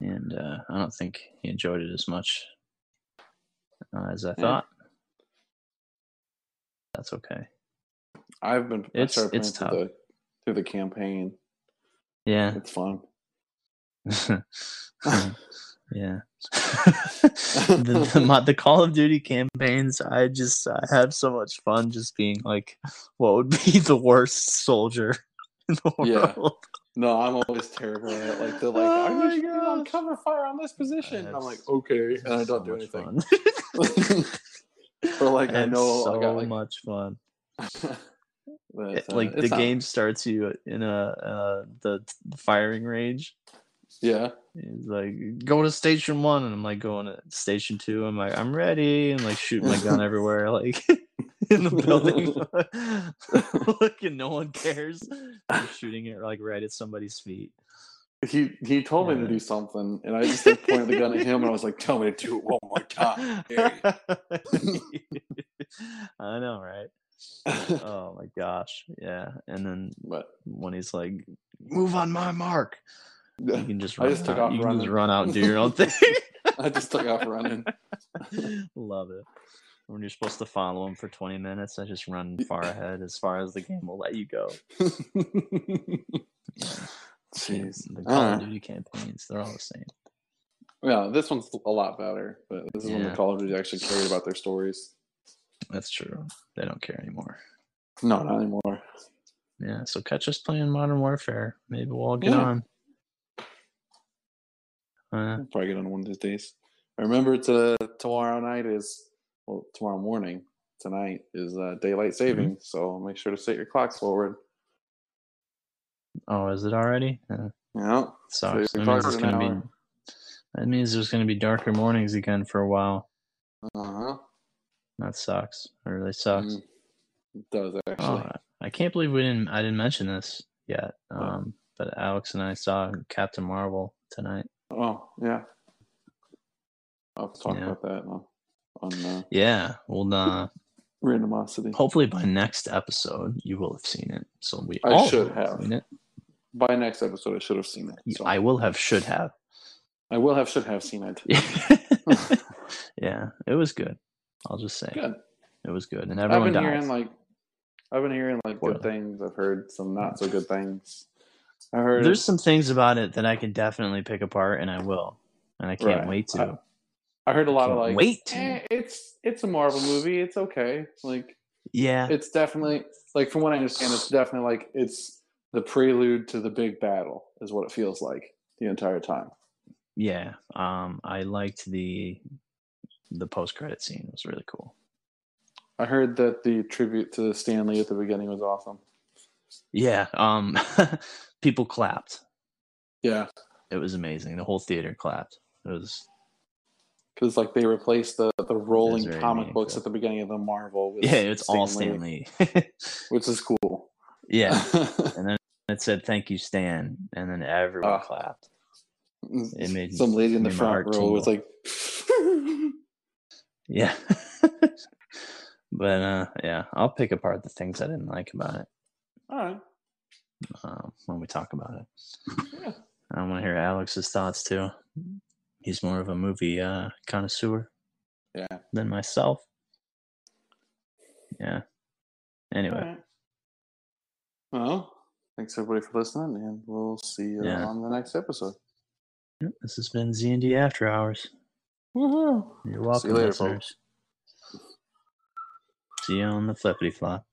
S3: And uh, I don't think he enjoyed it as much uh, as I
S2: Yeah.
S3: thought. That's okay.
S2: I've been
S3: It's- it's
S2: through
S3: tough.
S2: the through the campaign.
S3: Yeah,
S2: It's fun.
S3: yeah. the, the mo- the Call of Duty campaigns, I just I have so much fun just being like, what would be the worst soldier in the world? Yeah.
S2: No, I'm always terrible at it. Like they're like,
S3: Oh
S2: I
S3: my
S2: need you on cover fire on this position. I'm like, okay, and I don't do anything. Or like I know
S3: so
S2: I got like,
S3: much fun.
S2: but,
S3: It-
S2: uh,
S3: like the
S2: not-
S3: game starts you in a uh, the firing range.
S2: Yeah,
S3: It's like go to station one, and I'm like going to station two. I'm like I'm ready, and like shooting my gun everywhere, like in the building. like and no one cares. I'm shooting it like right at somebody's feet.
S2: He he told me to do something, and I just like, pointed the gun at him, and I was like, "Tell me to do it one more time."
S3: I know, right? Oh my gosh, yeah. And then
S2: but
S3: when he's like, "Move on my mark," you can just
S2: I
S3: run.
S2: just took
S3: out.
S2: off
S3: you can just
S2: running.
S3: run out and do your own thing.
S2: I just took off running.
S3: Love it. When you're supposed to follow him for 20 minutes, I just run far ahead as far as the game will let you go. Yeah.
S2: Jeez.
S3: The Call
S2: don't
S3: of. Duty campaigns, they're all the same.
S2: Yeah, this one's a lot better, but this is when the
S3: Yeah.
S2: Call of Duty actually cared about their stories.
S3: That's true. They don't care anymore.
S2: No, not anymore.
S3: Yeah, so catch us playing Modern Warfare. Maybe we'll all get
S2: Yeah.
S3: on. Uh,
S2: I'll probably get on one of these days. Remember, to tomorrow night is well, tomorrow morning. Tonight is uh, daylight saving, so make sure to set your clocks forward.
S3: Oh, is it already? Uh,
S2: Yeah,
S3: sucks.
S2: So
S3: That means, it's gonna be, that means there's going to be darker mornings again for a while.
S2: uh huh.
S3: That sucks. It really sucks.
S2: It does
S3: Oh,
S2: actually.
S3: I- I can't believe we didn't. I didn't mention this yet. Um, but Alex and I saw Captain Marvel tonight.
S2: Oh yeah. I'll talk
S3: Yeah.
S2: about that on, on uh,
S3: Yeah, well, uh,
S2: randomocity.
S3: hopefully by next episode you will have seen it. So we
S2: I
S3: all
S2: should have.
S3: seen it.
S2: By next episode, I should have seen it. So
S3: I will have, should have.
S2: I will have, should have seen it.
S3: yeah, it was good. I'll just say
S2: Good.
S3: it was good, and
S2: I've
S3: everyone
S2: been
S3: died.
S2: hearing like, I've been hearing like good things. I've heard some not so good things. I heard
S3: There's some things about it that I can definitely pick apart, and I will, and I can't
S2: Right.
S3: wait to.
S2: I heard a lot of like,
S3: wait
S2: eh, it's it's a Marvel movie. It's okay. Like
S3: yeah,
S2: it's definitely like from what I understand, it's definitely like it's the prelude to the big battle is what it feels like the entire time.
S3: yeah. Um, I liked the the post credit scene. It was really cool.
S2: I heard that the tribute to Stan Lee at the beginning was awesome.
S3: Yeah. Um, people clapped.
S2: Yeah,
S3: It was amazing. The whole theater clapped. It was
S2: because like they replaced the the rolling comic books at the beginning of the Marvel. With
S3: yeah. It's all
S2: Stan
S3: Stan
S2: Lee,
S3: Lee.
S2: which is cool.
S3: yeah. And then it said "Thank you, Stan," and then everyone
S2: Ah.
S3: clapped. It made
S2: Some lady in the front row was like,
S3: Yeah. but uh, yeah, I'll pick apart the things I didn't like about it
S2: "All right,
S3: uh, when we talk about it.
S2: yeah,
S3: I want to hear Alex's thoughts too. He's more of a movie uh, connoisseur
S2: yeah."
S3: than myself. Yeah. Anyway,
S2: right. Well, thanks everybody for listening, and we'll see you
S3: Yeah.
S2: on the next episode.
S3: this has been Z and D After Hours.
S2: Woohoo!
S3: You're welcome,
S2: later,
S3: listeners. See you on the flippity flop.